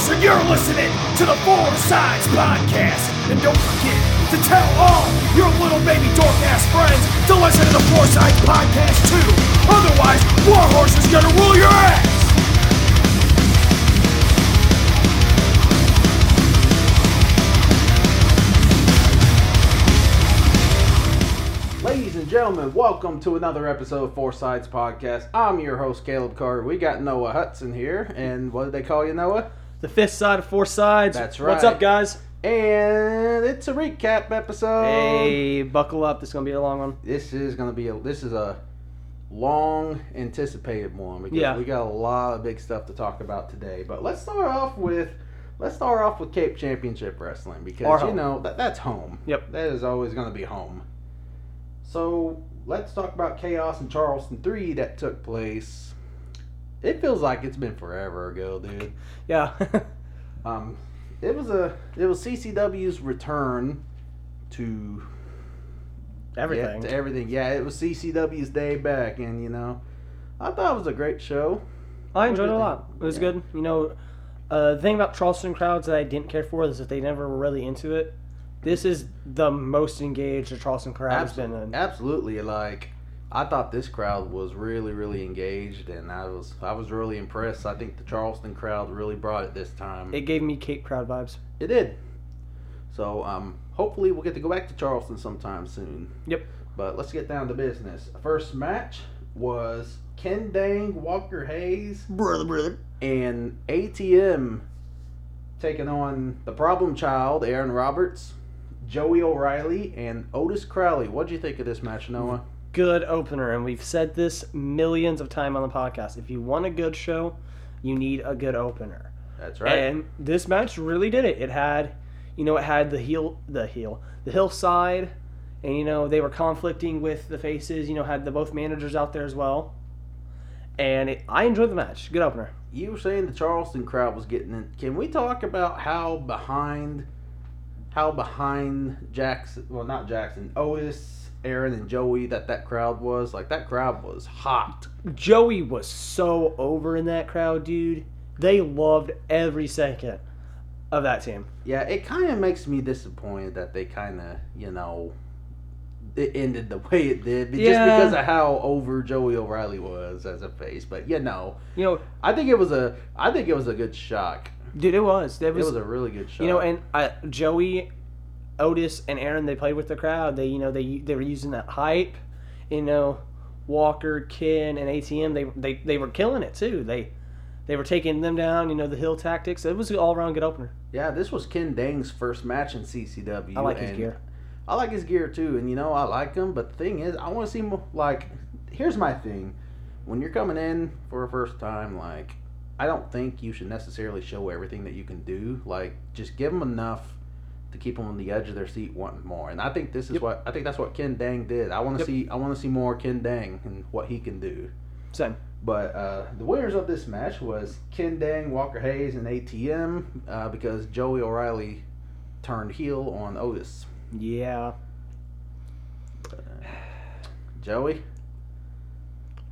Horse, and you're listening to the Four Sides Podcast. And don't forget to tell all your little baby dork ass friends to listen to the Four Sides Podcast too. Otherwise, Warhorse is gonna rule your ass. Ladies and gentlemen, welcome to another episode of Four Sides Podcast. I'm your host, Caleb Carter. We got Noah Hudson here, and what did they call you, Noah? The fifth side of four sides. That's right. What's up, guys? And it's a recap episode. Hey, buckle up. This is gonna be a long one. This is gonna be a this is a long anticipated one because Yeah. we got a lot of big stuff to talk about today. But let's start off with let's start off with Cape Championship Wrestling because you know that that's home. Yep. That is always gonna be home. So let's talk about Chaos in Charleston three that took place. It feels like it's been forever ago, dude. Yeah. Um, it was a it was CCW's return to Everything. yeah, to everything. Yeah, it was CCW's day back, and you know, I thought it was a great show. I enjoyed it a lot. It was Yeah. good. You know, uh, the thing about Charleston crowds that I didn't care for is that they never were really into it. This is the most engaged the Charleston crowd has been in. absolutely. Like I thought this crowd was really, really engaged, and I was I was really impressed. I think the Charleston crowd really brought it this time. It gave me Cape crowd vibes. It did. So um, hopefully we'll get to go back to Charleston sometime soon. Yep. But let's get down to business. First match was Ken Dang, Walker Hayes, Brother, brother. and ATM taking on the problem child, Aaron Roberts, Joey O'Reilly, and Otis Crowley. What'd you think of this match, Noah? Good opener, and we've said this millions of times on the podcast. If you want a good show, you need a good opener. That's right. And this match really did it. It had, you know, it had the heel, the heel, the heel side, and you know they were conflicting with the faces. You know, had the both managers out there as well. And it, I enjoyed the match. Good opener. you were saying the Charleston crowd was getting in. Can we talk about how behind, how behind Jackson? Well, not Jackson. Otis, Aaron, and Joey. That that crowd was like that crowd was hot. Joey was so over in that crowd, dude. They loved every second of that team. Yeah, it kind of makes me disappointed that they kind of, you know, it ended the way it did, just Yeah. because of how over Joey O'Reilly was as a face. But you know, You know, I think it was a, I think it was a good shock. dude, it was. It It was. was a really good shock. You know, and uh, Joey, Otis, and Aaron, they played with the crowd. They, you know, they they were using that hype. You know, Walker, Ken, and ATM, they they they were killing it too. They they were taking them down. You know, the heel tactics. It was an all around good opener. yeah, this was Ken Dang's first match in CCW. I like his gear. I like his gear too, and you know, I like him. But the thing is, I want to see more. Like, here's my thing: when you're coming in for a first time, like, I don't think you should necessarily show everything that you can do. Like, just give them enough to keep them on the edge of their seat wanting more. And I think this is Yep. what I think that's what Ken Dang did. I want to Yep. see I want to see more Ken Dang and what he can do. Same. But uh, the winners of this match was Ken Dang, Walker Hayes, and ATM uh, because Joey O'Reilly turned heel on Otis. Yeah. Joey,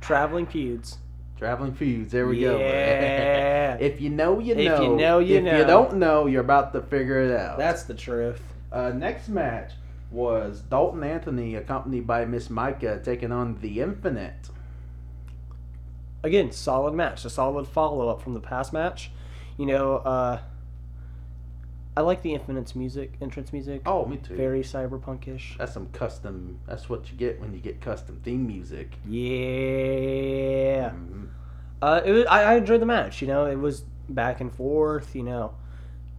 Traveling feuds. Traveling feuds. There we go. If you know, you know. If know. you know, you if you don't know, you're about to figure it out. That's the truth. uh, next match was Dalton Anthony, accompanied by Miss Micah, taking on the Infinite. Again, solid match. A solid follow up from the past match. You know, uh, I like the Infinite's music, entrance music. Oh, me too. Very cyberpunkish. That's some custom. That's what you get when you get custom theme music. Yeah. Mhm. Uh, it was, I, I enjoyed the match. You know, it was back and forth. You know,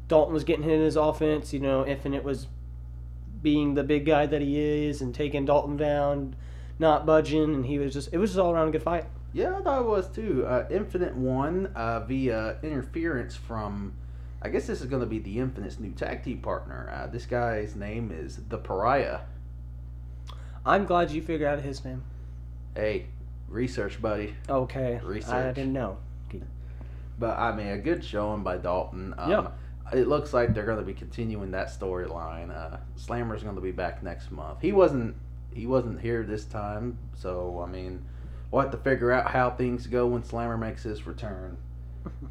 Dalton was getting hit in his offense. You know, Infinite was being the big guy that he is and taking Dalton down, not budging, and he was just. It was just all around a good fight. Yeah, I thought it was too. Uh, Infinite won uh, via interference from. I guess this is going to be the Infinite's new tag team partner. Uh, this guy's name is the Pariah. I'm glad you figured out his name. Hey, research, buddy. Okay, Research. I didn't know. But I mean, a good showing by Dalton. Um, Yeah. It looks like they're going to be continuing that storyline. Uh, Slammer's going to be back next month. He wasn't. He wasn't here this time, so I mean, we'll have to figure out how things go when Slammer makes his return.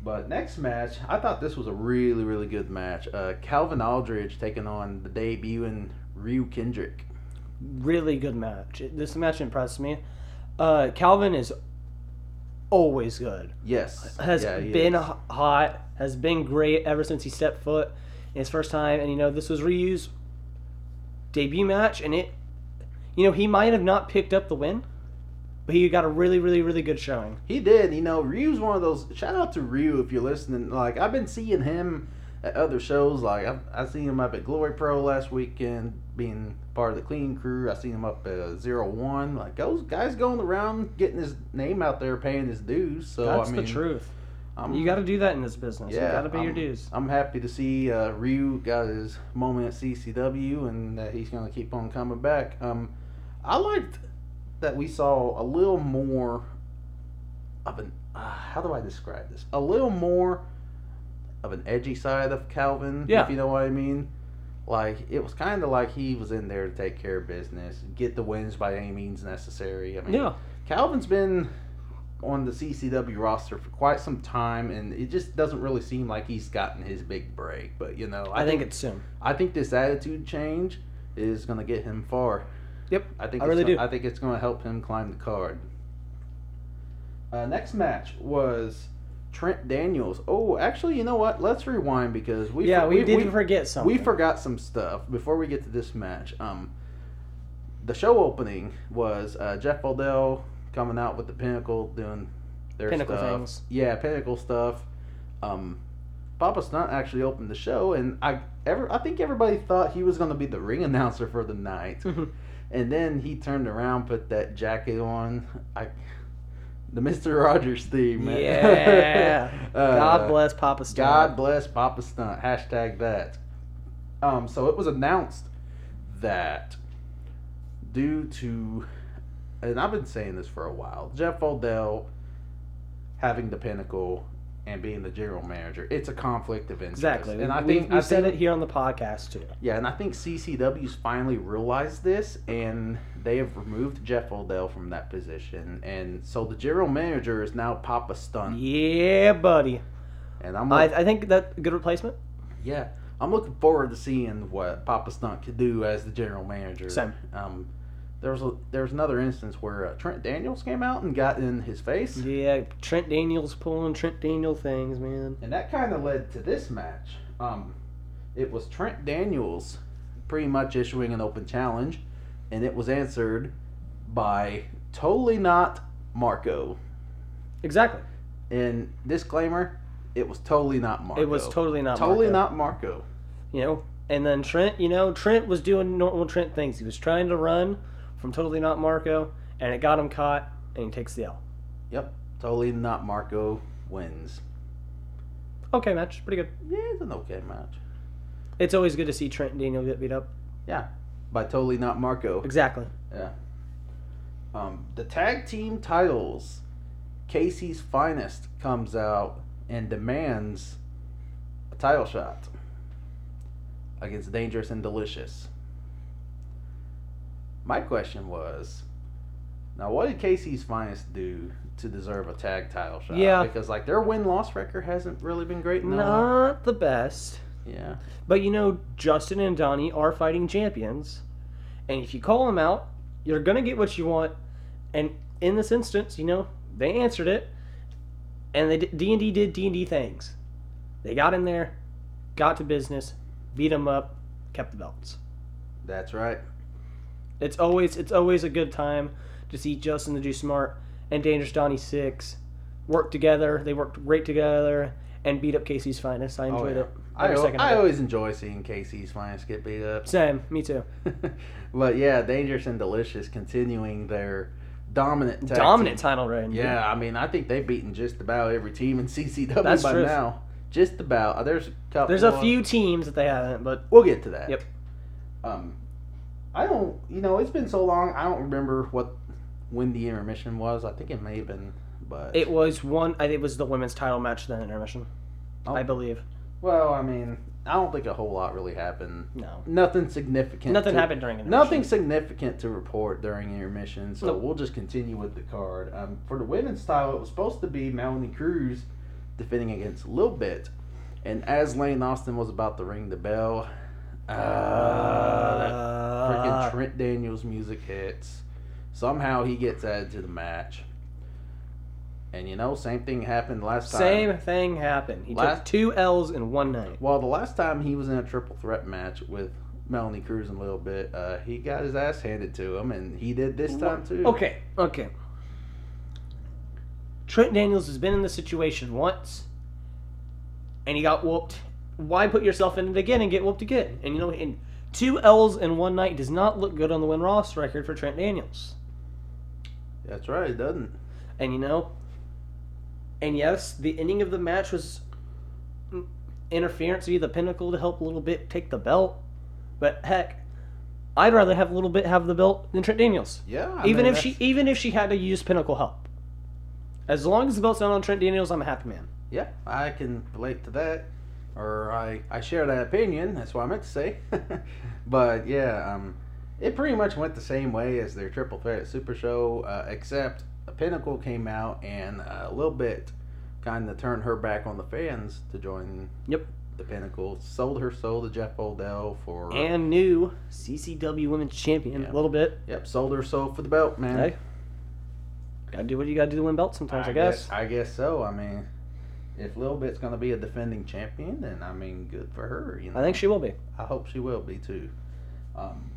But next match, I thought this was a really, really good match. Uh, Calvin Aldridge taking on the debuting Ryu Kendrick. Really good match. This match impressed me. Uh, Calvin is always good. Yes, Has Yeah, been is. hot. Has been great ever since he stepped foot in his first time. And you know this was Ryu's debut match, and it, you know, he might have not picked up the win, but he got a really, really, really good showing. He did. You know, Ryu's one of those. Shout out to Ryu if you're listening. Like I've been seeing him at other shows. Like I've I seen him up at Glory Pro last weekend, being part of the clean crew. I seen him up at uh, Zero One. Like those guys going around getting his name out there, paying his dues. So That's I mean, the truth. I'm, You got to do that in this business. you got to pay your dues. I'm happy to see uh, Ryu got his moment at CCW and that he's going to keep on coming back. Um, I liked that we saw a little more of an uh, how do I describe this? A little more of an edgy side of Calvin, Yeah. if you know what I mean. Like it was kind of like he was in there to take care of business, get the wins by any means necessary. I mean, Yeah. Calvin's been on the CCW roster for quite some time, and it just doesn't really seem like he's gotten his big break. But you know, I, think, it's soon. I think this attitude change is going to get him far. Yep. I think I it's really gonna, do. I think it's going to help him climb the card. Uh, next match was Trent Daniels. Oh, actually, you know what? Let's rewind because we yeah, for- we, did forget something. we forgot some stuff before we get to this match. Um, the show opening was uh, Jeff Odell coming out with the Pinnacle doing their Pinnacle stuff. things. Yeah, Pinnacle stuff. Um, Papa Stunt actually opened the show, and I ever I think everybody thought he was going to be the ring announcer for the night, and then he turned around, put that jacket on. I. The Mister Rogers theme, man. Yeah. Uh, God bless Papa Stunt. God bless Papa Stunt. Hashtag that. Um, so it was announced that due to, and I've been saying this for a while, Jeff Odell having the pinnacle and being the general manager, it's a conflict of interest. Exactly. And I think I said think- it here on the podcast too. Yeah, and I think CCW's finally realized this, and they have removed Jeff Odell from that position, and so the general manager is now Papa Stunt, Yeah, buddy. and I'm I, I think that good replacement. Yeah, I'm looking forward to seeing what Papa Stunt could do as the general manager. Same. Um, there was a, there was another instance where uh, Trent Daniels came out and got in his face, Yeah, Trent Daniels pulling Trent Daniel things, man. and that kind of led to this match. Um, it was Trent Daniels pretty much issuing an open challenge, and it was answered by totally not Marco. Exactly. And disclaimer, it was totally not Marco. It was totally not Marco. totally Marco. not Marco. You know, and then Trent, you know, Trent was doing normal Trent things. He was trying to run from totally not Marco, and it got him caught, and he takes the L. Yep, totally not Marco wins. Okay, match, pretty good. Yeah, it's an okay match. It's always good to see Trent and Daniel get beat up. Yeah, by totally not Marco. Exactly. Yeah. Um, the tag team titles. KC's finest comes out and demands a title shot against Dangerous and Delicious. My question was, now what did KC's finest do to deserve a tag title shot? Yeah. because like their win loss record hasn't really been great. No. Not the best. Yeah. But you know, Justin and Donnie are fighting champions, and if you call them out, you're gonna get what you want. And in this instance, you know, they answered it, and they D and D did D and D things. They got in there, got to business, beat them up, kept the belts. That's right. It's always it's always a good time to see Justin the Juice Smart and Dangerous Donnie Six work together. They worked great together and beat up KC's finest. I enjoyed it. Oh, I, Every al- I always enjoy seeing KC's finest get beat up. Same, me too. but yeah, Dangerous and Delicious continuing their dominant Dominant team. title reign. Yeah, I mean, I think they've beaten just about every team in CCW That's by true. now. Just about. Uh, There's a couple. There's a few teams that they haven't, but We'll get to that. Yep. Um, I don't. You know, it's been so long. I don't remember what when the intermission was. I think it may have been, but it was one. I think It was the women's title match then intermission. Oh. I believe. well, I mean, I don't think a whole lot really happened. No, Nothing significant. nothing to- happened during intermission. Nothing significant to report during intermission, so Nope. we'll just continue with the card. Um, for the women's title, it was supposed to be Melanie Cruz defending against Lil Bit. And as Lane Austin was about to ring the bell, uh, that freaking Uh, Trent Daniels music hits. Somehow he gets added to the match. And you know, same thing happened last time. Same thing happened. He took two L's in one night. Well, the last time he was in a triple threat match with Melanie Cruz in a little bit, uh, he got his ass handed to him, and he did this time too. Okay, okay. Trent Daniels has been in this situation once, and he got whooped. Why put yourself in it again and get whooped again? And you know, in two L's in one night does not look good on the win loss record for Trent Daniels. That's right, it doesn't. And you know, and yes, the ending of the match was interference via the pinnacle to help a little bit take the belt. But heck, I'd rather have a little bit have the belt than Trent Daniels. Yeah. I even mean, if she even if she had to use pinnacle help. As long as the belt's not on Trent Daniels, I'm a happy man. Yeah, I can relate to that, or I I share that opinion. That's what I meant to say. but yeah, um, it pretty much went the same way as their triple threat Super Show, uh, except a Pinnacle came out and uh, a little bit kind of turned her back on the fans to join. Yep. The Pinnacle sold her soul to Jeff Odell for And new CCW Women's Champion Yeah. a little bit. yep sold her soul for the belt, man. Hey, gotta do what you gotta do to win belts sometimes, I, guess. I guess so. I mean, if Lil Bit's gonna be a defending champion, then I mean, good for her. You know? I think she will be. I hope she will be too. Um,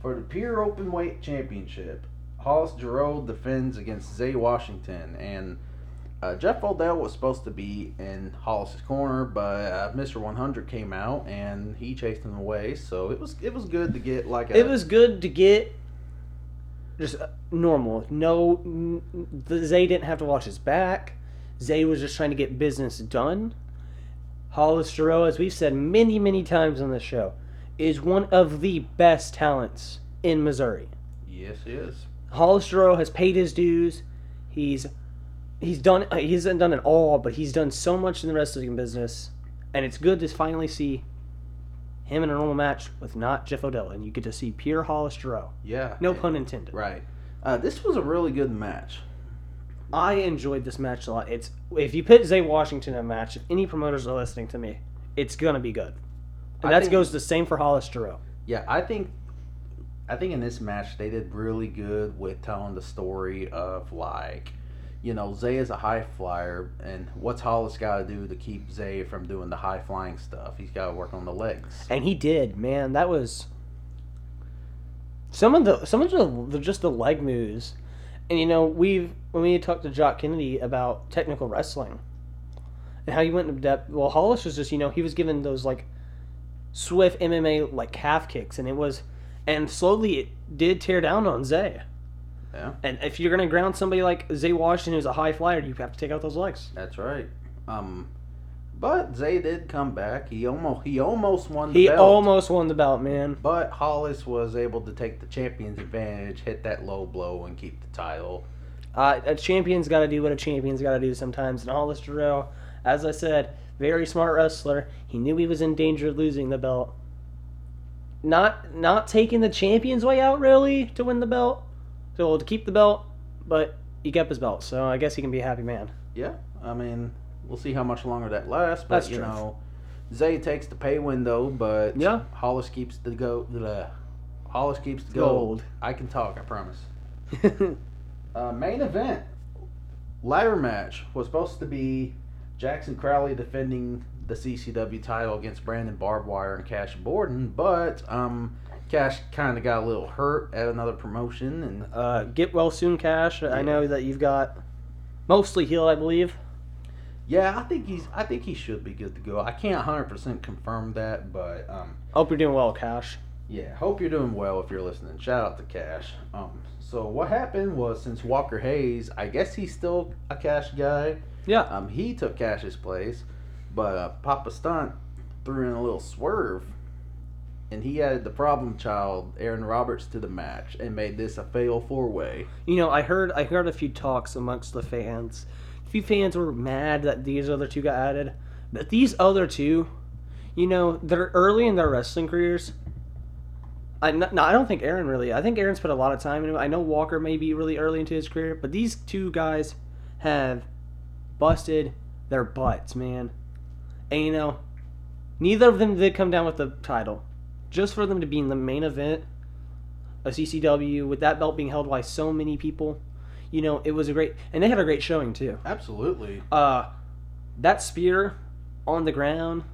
for the pure open weight championship, Hollis Giroux defends against Zay Washington, and uh, Jeff Odell was supposed to be in Hollis's corner, but uh, Mr. 100 came out and he chased him away. So it was it was good to get like a It was good to get just uh, normal. No, n- the Zay didn't have to watch his back. Zay was just trying to get business done. Hollis Giroux, as we've said many, many times on the show, is one of the best talents in Missouri. yes, he is. Hollis Giroux has paid his dues. He's he's done he hasn't done it all, but he's done so much in the wrestling business, and it's good to finally see him in a normal match with not Jeff Odell, and you get to see pure Hollis Giroux. Yeah. No pun intended. Right. Uh, this was a really good match. I enjoyed this match a lot. It's if you put Zay Washington in a match, if any promoters are listening to me, it's gonna be good. And I that think- goes the same for Hollis Giroux. Yeah, I think I think in this match they did really good with telling the story of like, you know, Zay is a high flyer, and what's Hollis got to do to keep Zay from doing the high flying stuff? He's got to work on the legs. And he did, man. That was some of the some of the, the just the leg moves. And you know, we've when we talked to Jock Kennedy about technical wrestling and how he went into depth. Well, Hollis was just you know he was given those like swift MMA like calf kicks, and it was and slowly it did tear down on Zay. Yeah, And if you're gonna ground somebody like Zay Washington, who's a high flyer, you have to take out those legs. that's right. Um, but Zay did come back. He almost he almost won the belt. He belt. almost won the belt, man. But Hollis was able to take the champion's advantage, hit that low blow, and keep the title. Uh, a champion's got to do what a champion's got to do sometimes. And Hollis Giroux, as I said, very smart wrestler. He knew he was in danger of losing the belt. Not not taking the champion's way out really to win the belt, so to keep the belt, but he kept his belt. So I guess he can be a happy man. Yeah, I mean, we'll see how much longer that lasts. But That's you true. know, Zay takes the pay window, but Yeah. Hollis keeps the go. The Hollis keeps the gold. Gold. I can talk. I promise. Uh, main event ladder match was supposed to be Jackson Crowley defending the CCW title against Brandon Barbwire and Cash Borden, but um, Cash kind of got a little hurt at another promotion, and uh, get well soon, Cash. I know that you've got mostly healed, I believe. Yeah, I think he's. I think he should be good to go. I can't hundred percent confirm that, but um, Hope you're doing well, Cash. Yeah, hope you're doing well if you're listening. Shout out to Cash. Um, so what happened was since Walker Hayes, I guess he's still a Cash guy. Yeah. Um, he took Cash's place, but uh, Papa Stunt threw in a little swerve, and he added the problem child, Aaron Roberts, to the match and made this a fatal four way. You know, I heard I heard a few talks amongst the fans. A few fans were mad that these other two got added, but these other two, you know, they're early in their wrestling careers. I no, I don't think Aaron really. I think Aaron's put a lot of time into it. I know Walker may be really early into his career, but these two guys have busted their butts, man. And you know, neither of them did come down with the title. Just for them to be in the main event of CCW with that belt being held by so many people, you know, it was a great and they had a great showing too. Absolutely. Uh that spear on the ground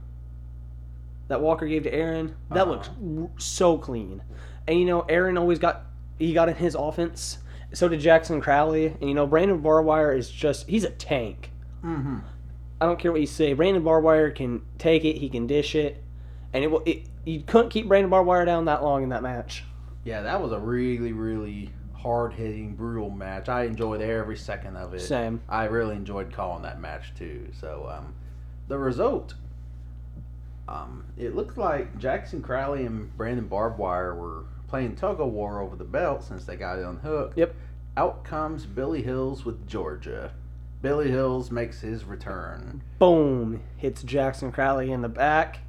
that Walker gave to Aaron, that Uh-huh. looks so clean. And you know, Aaron always got he got in his offense. So did Jackson Crowley. And you know, Brandon Barbwire is just he's a tank. Mm-hmm. I don't care what you say. Brandon Barbwire can take it, he can dish it, and it will. It, you couldn't keep Brandon Barbwire down that long in that match. Yeah, that was a really, really hard hitting, brutal match. I enjoyed every second of it. Same. I really enjoyed calling that match too. So, um, the result, um, it looks like Jackson Crowley and Brandon Barbwire were playing tug of war over the belt since they got it unhooked. Yep. Out comes Billy Hills with Georgia. Billy Hills makes his return. Boom! Hits Jackson Crowley in the back.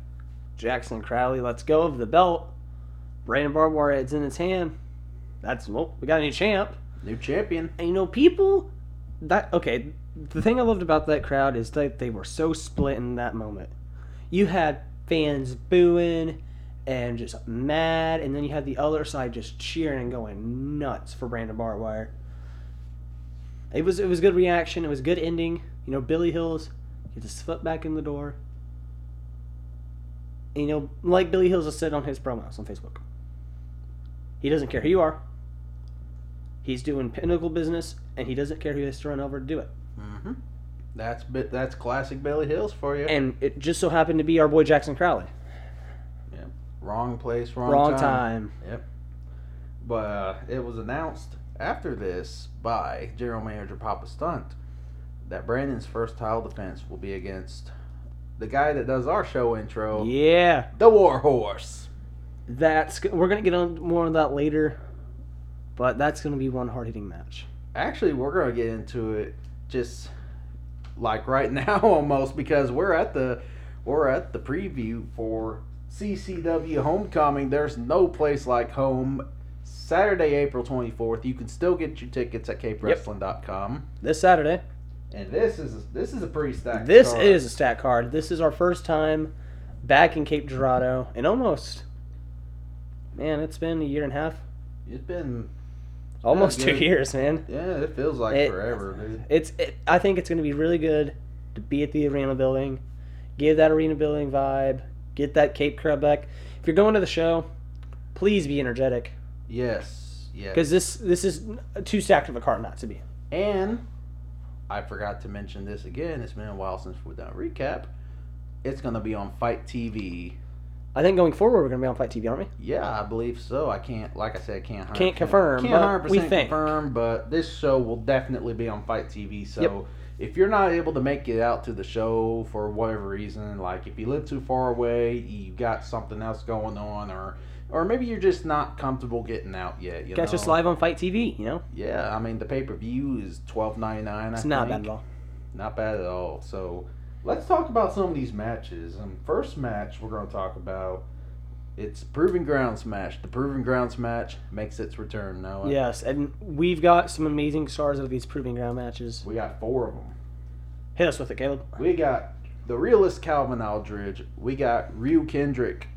Jackson Crowley lets go of the belt. Brandon Barbwire it's in his hand. That's well, we got a new champ. New champion. And you know, people that okay. The thing I loved about that crowd is that they were so split in that moment. You had fans booing and just mad, and then you had the other side just cheering and going nuts for Brandon Barbwire. It was it was good reaction. It was good ending. You know, Billy Hills gets his foot back in the door. And, you know, like Billy Hills has said on his promos on Facebook, he doesn't care who you are. He's doing pinnacle business, and he doesn't care who has to run over to do it. Mm-hmm. That's bit. That's classic Billy Hills for you. And it just so happened to be our boy Jackson Crowley. wrong place, wrong, Wrong time. time. Yep. But uh, it was announced after this by General Manager Papa Stunt that Brandon's first title defense will be against the guy that does our show intro, Yeah, the War Horse. that's we're gonna get on more on that later, but that's gonna be one hard hitting match. Actually, we're gonna get into it just like right now almost because we're at the we're at the preview for CCW Homecoming. There's no place like home. Saturday, April 24th. You can still get your tickets at capewrestling.com. This Saturday. And this is this is a pretty stacked. This card. is a stat card. This is our first time back in Cape Girardeau in almost, man, it's been a year and a half, It's been almost two years, man. yeah. It feels like It- forever, dude. It's. It, I think it's going to be really good to be at the arena building, give that arena building vibe, get that Cape crowd back. If you're going to the show, please be energetic Yes, yes. because this this is too stacked of a card not to be. And I forgot to mention this again. It's been a while since we've done a recap. It's gonna be on Fight TV. I think going forward we're going to be on Fight TV, aren't we? Yeah, I believe so. I can't, like I said, I can't 100%, Can't confirm, Can't but 100% think. confirm, but this show will definitely be on Fight TV. So Yep. if you're not able to make it out to the show for whatever reason, like if you live too far away, you got something else going on, or or maybe you're just not comfortable getting out yet. You Catch know? us live on Fight TV. You know, Yeah, I mean the pay per view is twelve ninety nine. it's not bad at all. Not bad at all. So let's talk about some of these matches. Um, first match we're going to talk about. It's Proving Grounds match. The Proving Grounds match makes its return now. Yes, and we've got some amazing stars of these proving ground matches. We got four of them. Hit us with it, Caleb. We got the realist Calvin Aldridge. We got Ryu Kendrick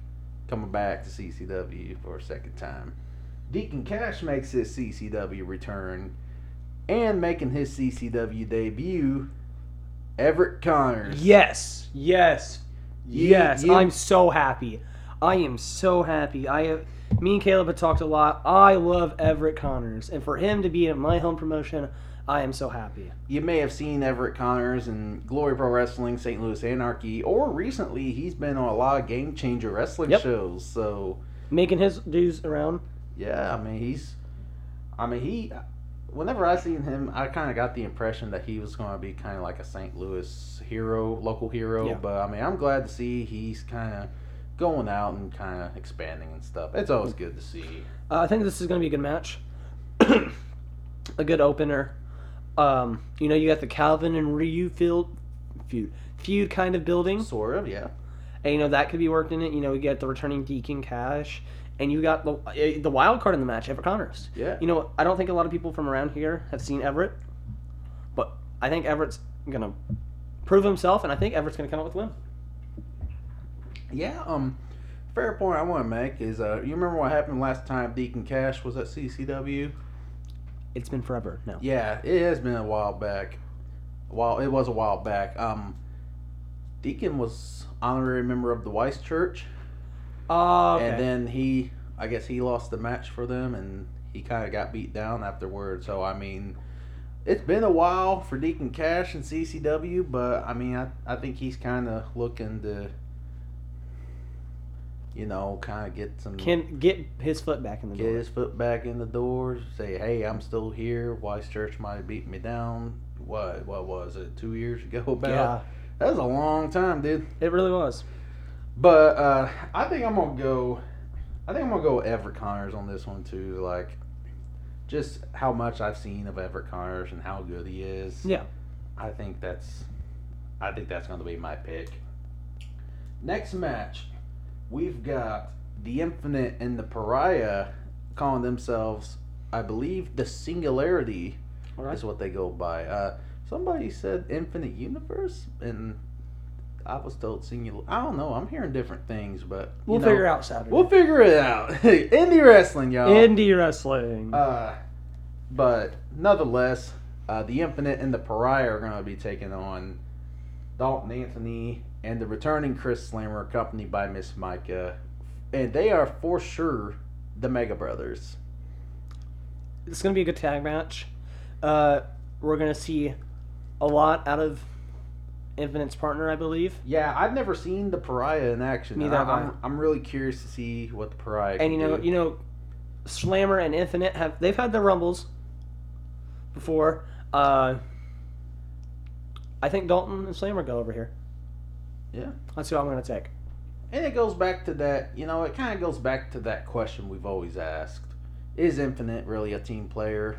coming back to CCW for a second time. Deacon Cash makes his CCW return. And making his CCW debut, Everett Connors. Yes, yes, You- yes. you- I'm so happy. I am so happy. I have. Me and Caleb have talked a lot. I love Everett Connors, and for him to be at my home promotion, I am so happy. You may have seen Everett Connors in Glory Pro Wrestling, St. Louis Anarchy, or recently he's been on a lot of Game Changer wrestling Yep. shows. So Making his dues around. yeah, I mean he's, I mean he, whenever I seen him, I kind of got the impression that he was going to be kind of like a St. Louis hero, local hero. Yeah. But I mean I'm glad to see he's kind of going out and kind of expanding and stuff. It's always good to see. Uh, I think this is going to be a good match. a good opener. Um, you know, you got the Calvin and Ryu field, feud, feud kind of building. Sort of, yeah. And you know that could be worked in it. You know, we get the returning Deacon Cash, and you got the uh, the wild card in the match, Everett Connors. Yeah. You know, I don't think a lot of people from around here have seen Everett, but I think Everett's gonna prove himself, and I think Everett's going to come out with a win. Yeah, um, fair point I want to make is uh, you remember what happened last time Deacon Cash was at CCW? It's been forever now. Yeah, it has been a while back. While it was a while back. Um, Deacon was honorary member of the Weiss Church, Oh, okay. and then he, I guess he lost the match for them, and he kind of got beat down afterward. So I mean, it's been a while for Deacon Cash and CCW, but I mean, I I think he's kind of looking to, you know, kind of get some Can get his foot back in the get door. his foot back in the door, say, "Hey, I'm still here. Weiss Church might have beat me down. What? What was it? Two years ago? About Yeah, that was a long time, dude. it really was. But uh, I think I'm gonna go. I think I'm gonna go with Everett Connors on this one too. Like, just how much I've seen of Everett Connors and how good he is. Yeah. I think that's. I think that's gonna be my pick. Next match, we've got the Infinite and the Pariah calling themselves, I believe, the Singularity right. is what they go by. Uh, somebody said Infinite Universe, and I was told Singular. I don't know. I'm hearing different things, but We'll know, figure out Saturday. We'll figure it out. Indie wrestling, y'all. Indie wrestling. Uh, but nonetheless, uh, the Infinite and the Pariah are going to be taking on Dalton Anthony and the returning Chris Slammer, accompanied by Miss Micah, and they are for sure the Mega Brothers. it's going to be a good tag match. Uh, we're going to see a lot out of Infinite's partner, I believe. Yeah, I've never seen the Pariah in action. Neither have I. I'm, I'm really curious to see what the Pariah. And can you know, do. you know, Slammer and Infinite have they've had their rumbles before. Uh, I think Dalton and Slammer go over here. Yeah. That's who I'm going to take. And it goes back to that, you know, it kind of goes back to that question we've always asked. Is Infinite really a team player?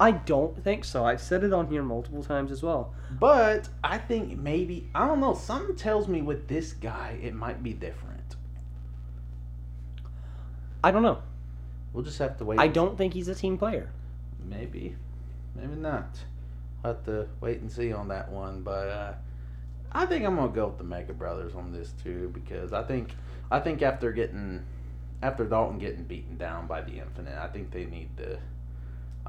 I don't think so. I've said it on here multiple times as well. But I think maybe, I don't know, something tells me with this guy it might be different. I don't know. We'll just have to wait. I don't think he's a team player. Maybe. Maybe not. We'll have to wait and see on that one. But uh, I think I'm going to go with the Mega Brothers on this too because I think I think after getting after Dalton getting beaten down by the Infinite, I think they need to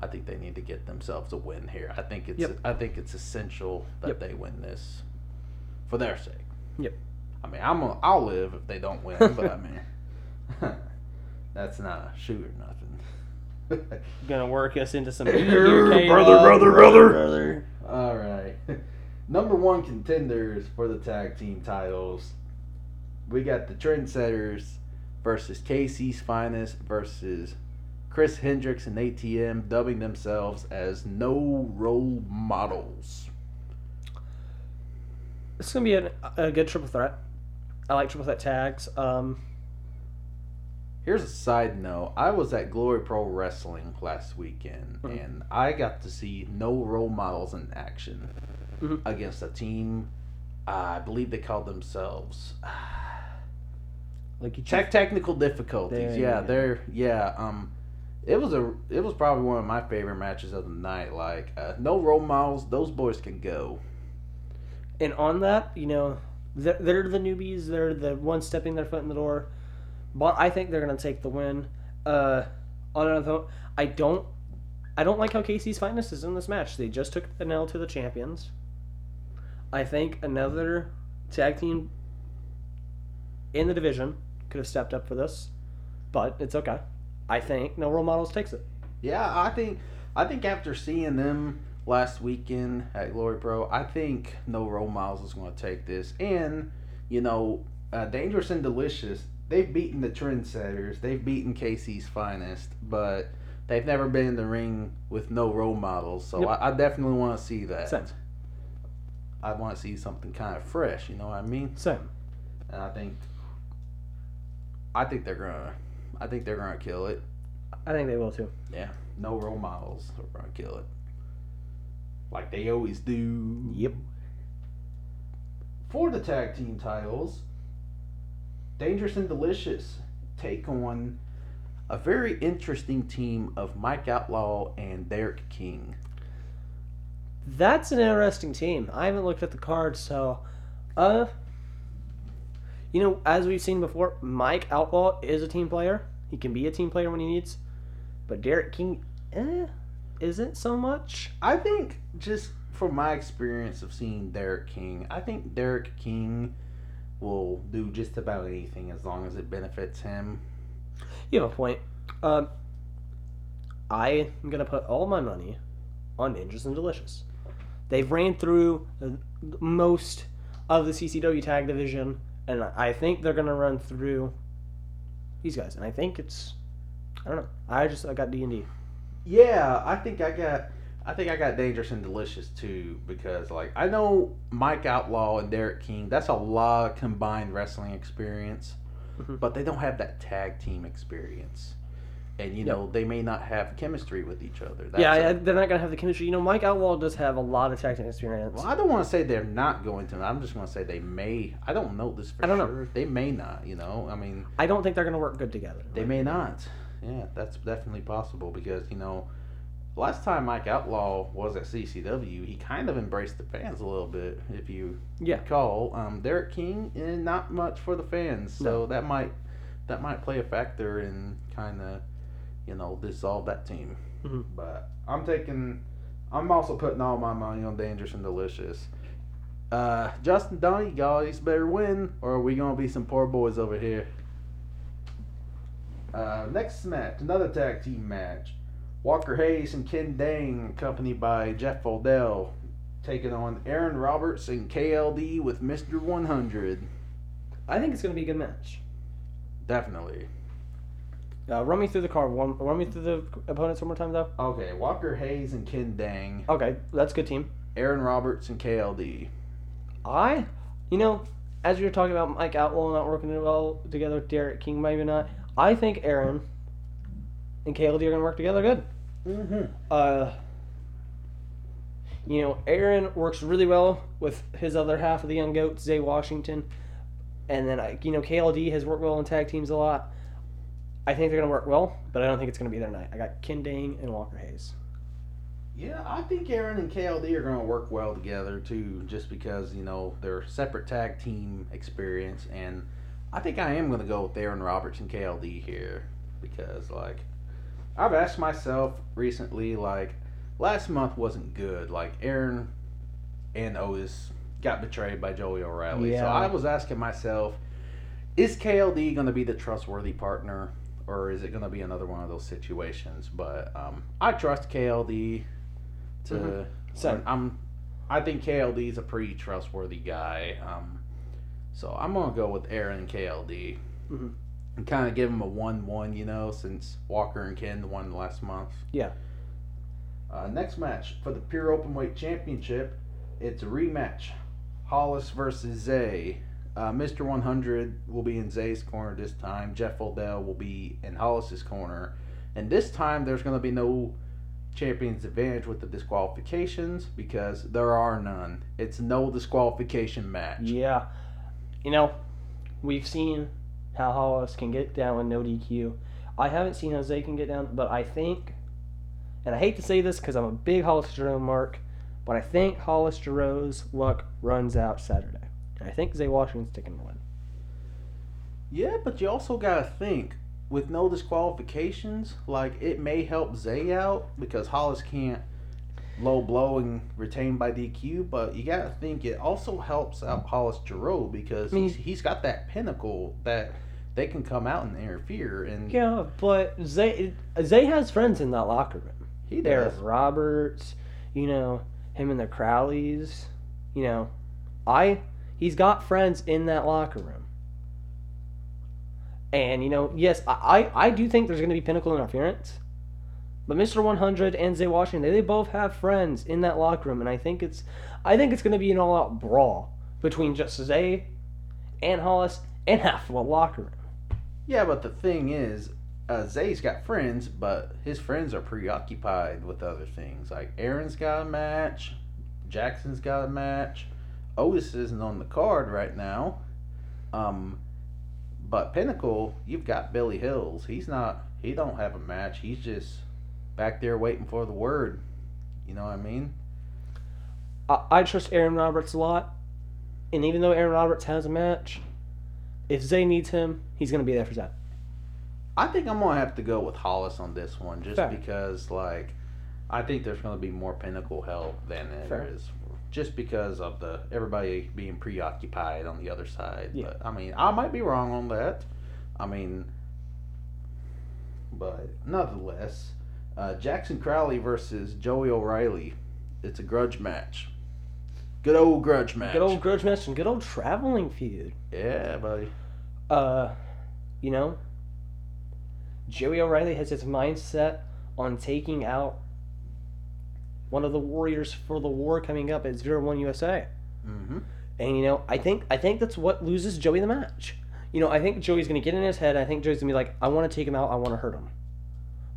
I think they need to get themselves a win here. I think it's Yep. I think it's essential that Yep. they win this for their sake. Yep. I mean, I'm gonna, I'll live if they don't win, but I mean that's not a shoot or nothing. Gonna work us into some Brother, UK brother, love, brother. brother. All right. Number one contenders for the tag team titles. We got the Trendsetters versus KC's Finest versus Chris Hendricks and ATM, dubbing themselves as No Role Models. It's gonna be a, a good triple threat. I like triple threat tags. Um, Here's a side note. I was at Glory Pro Wrestling last weekend, Mhm. and I got to see no role models in action Mhm. against a team. Uh, I believe they called themselves like you Tech technical difficulties. Yeah, go. they're yeah. Um, it was a it was probably one of my favorite matches of the night. Like uh, no role models, those boys can go. And on that, you know, they're, they're the newbies. They're the ones stepping their foot in the door. But I think they're gonna take the win. Uh, on another I don't, I don't like how KC's finest is in this match. They just took the L to the champions. I think another tag team in the division could have stepped up for this, but it's okay. I think no role models takes it. Yeah, I think I think after seeing them last weekend at Glory Pro, I think no role models is going to take this. And you know, uh, Dangerous and Delicious, they've beaten the Trendsetters, they've beaten KC's Finest, but they've never been in the ring with no role models. So Yep. I, I definitely want to see that. Same. I want to see something kind of fresh. You know what I mean? Same. And I think, I think they're gonna, I think they're gonna kill it. I think they will too. Yeah, no role models are gonna kill it, like they always do. Yep. For the tag team titles, Dangerous and Delicious take on a very interesting team of Mike Outlaw and Derek King. That's an interesting team. I haven't looked at the card, so uh you know, as we've seen before, Mike Outlaw is a team player. He can be a team player when he needs. But Derek King eh, isn't so much. I think just from my experience of seeing Derek King, I think Derek King will do just about anything as long as it benefits him. You have a point. Um I am gonna put all my money on Dangerous and Delicious. They've ran through most of the CCW tag division, and I think they're gonna run through these guys. And I think it's, I don't know. I just I got D and D. Yeah, I think I got I think I got Dangerous and Delicious too because like I know Mike Outlaw and Derek King, that's a lot of combined wrestling experience. Mhm. But they don't have that tag team experience. And you know, they may not have chemistry with each other. That's Yeah, a- they're not gonna have the chemistry. You know, Mike Outlaw does have a lot of team experience. Well, I don't want to say they're not going to. I'm just going to say they may. I don't know this for I don't know. They may not. You know, I mean, I don't think they're gonna work good together. they may not. Yeah, that's definitely possible because you know, last time Mike Outlaw was at CCW, he kind of embraced the fans a little bit. If you Yeah. recall, um, Derek King, and not much for the fans, so that might that might play a factor in kind of you know dissolve that team. Mhm. But I'm taking. I'm also putting all my money on Dangerous and Delicious. Uh, Justin you guys better win, or are we gonna be some poor boys over here? Uh, next match, another tag team match. Walker Hayes and Ken Dang, accompanied by Jeff Odell, taking on Aaron Roberts and KLD with Mr. 100. I think it's gonna be a good match. Definitely. Uh, run me through the card. One, run me through the opponents one more time, though. Okay, Walker Hayes and Ken Dang, Okay, that's a good team. Aaron Roberts and KLD. I, you know, as you were talking about Mike Outlaw not working well together with Derek King, maybe not. I think Aaron and KLD are gonna work together good. Mm-hmm. Uh, you know, Aaron works really well with his other half of the Young Goats, Zay Washington, and then I, you know, KLD has worked well in tag teams a lot. I think they're gonna work well, but I don't think it's gonna be their night. I got Ken Dang and Walker Hayes. Yeah, I think Aaron and KLD are going to work well together too, just because you know they're separate tag team experience, and I think I am going to go with Aaron Roberts and KLD here because like I've asked myself recently, like last month wasn't good. Like Aaron and Otis got betrayed by Joey O'Reilly, so I was asking myself, is KLD going to be the trustworthy partner? Or is it going to be another one of those situations? But um, I trust KLD to Mhm. Same. I'm I think KLD is a pretty trustworthy guy. Um, so I'm gonna go with Aaron and KLD Mhm. and kind of give him a one-one. You know, since Walker and Ken won last month. Yeah. Uh, next match for the pure openweight championship, it's a rematch. Hollis versus Zay. Uh, Mr. 100 will be in Zay's corner this time. Jeff Odell will be in Hollis's corner. And this time there's going to be no champion's advantage with the disqualifications because there are none. It's no disqualification match. Yeah. You know, we've seen how Hollis can get down with no DQ. I haven't seen how Zay can get down, but I think, and I hate to say this because I'm a big Hollis Giroux mark, but I think Hollis Giroux's luck runs out Saturday. I think Zay Washington's taking the win. Yeah, but you also got to think with no disqualifications, like it may help Zay out because Hollis can't low blow and retain by DQ, but you got to think it also helps out Hollis Giroux because I mean- he's, he's got that pinnacle that they can come out and interfere and Yeah, but Zay Zay has friends in that locker room. he There's. Roberts, you know, him and the Crowleys, you know, I he's got friends in that locker room. And you know, yes, I I, I do think there's going to be pinnacle interference. But Mr. 100 and Zay Washington, they, they both have friends in that locker room, and I think it's I think it's going to be an all-out brawl between just Zay and Hollis and half of a locker room. Yeah, but the thing is, uh, Zay's got friends, but his friends are preoccupied with other things. Like Aaron's got a match, Jackson's got a match, Otis isn't on the card right now. Um, but Pinnacle, you've got Billy Hills. He's not. He don't have a match. He's just back there waiting for the word. You know what I mean? I, I trust Aaron Roberts a lot, and even though Aaron Roberts has a match, if Zay needs him, he's gonna be there for Zay. I think I'm gonna have to go with Hollis on this one, just Fair. because like I think there's gonna be more pinnacle help than there Fair. is, just because of the everybody being preoccupied on the other side. Yeah. But I mean, I might be wrong on that. I mean, but nonetheless, uh, Jackson Crowley versus Joey O'Reilly. It's a grudge match. Good old grudge match. Good old grudge match and good old traveling feud. yeah, buddy. Uh, you know, Joey O'Reilly has his mindset on taking out one of the warriors for the war coming up at Zero One USA. Mm-hmm. And you know, I think I think that's what loses Joey the match. You know, I think Joey's gonna get in his head. I think Joey's gonna be like, I want to take him out. I want to hurt him.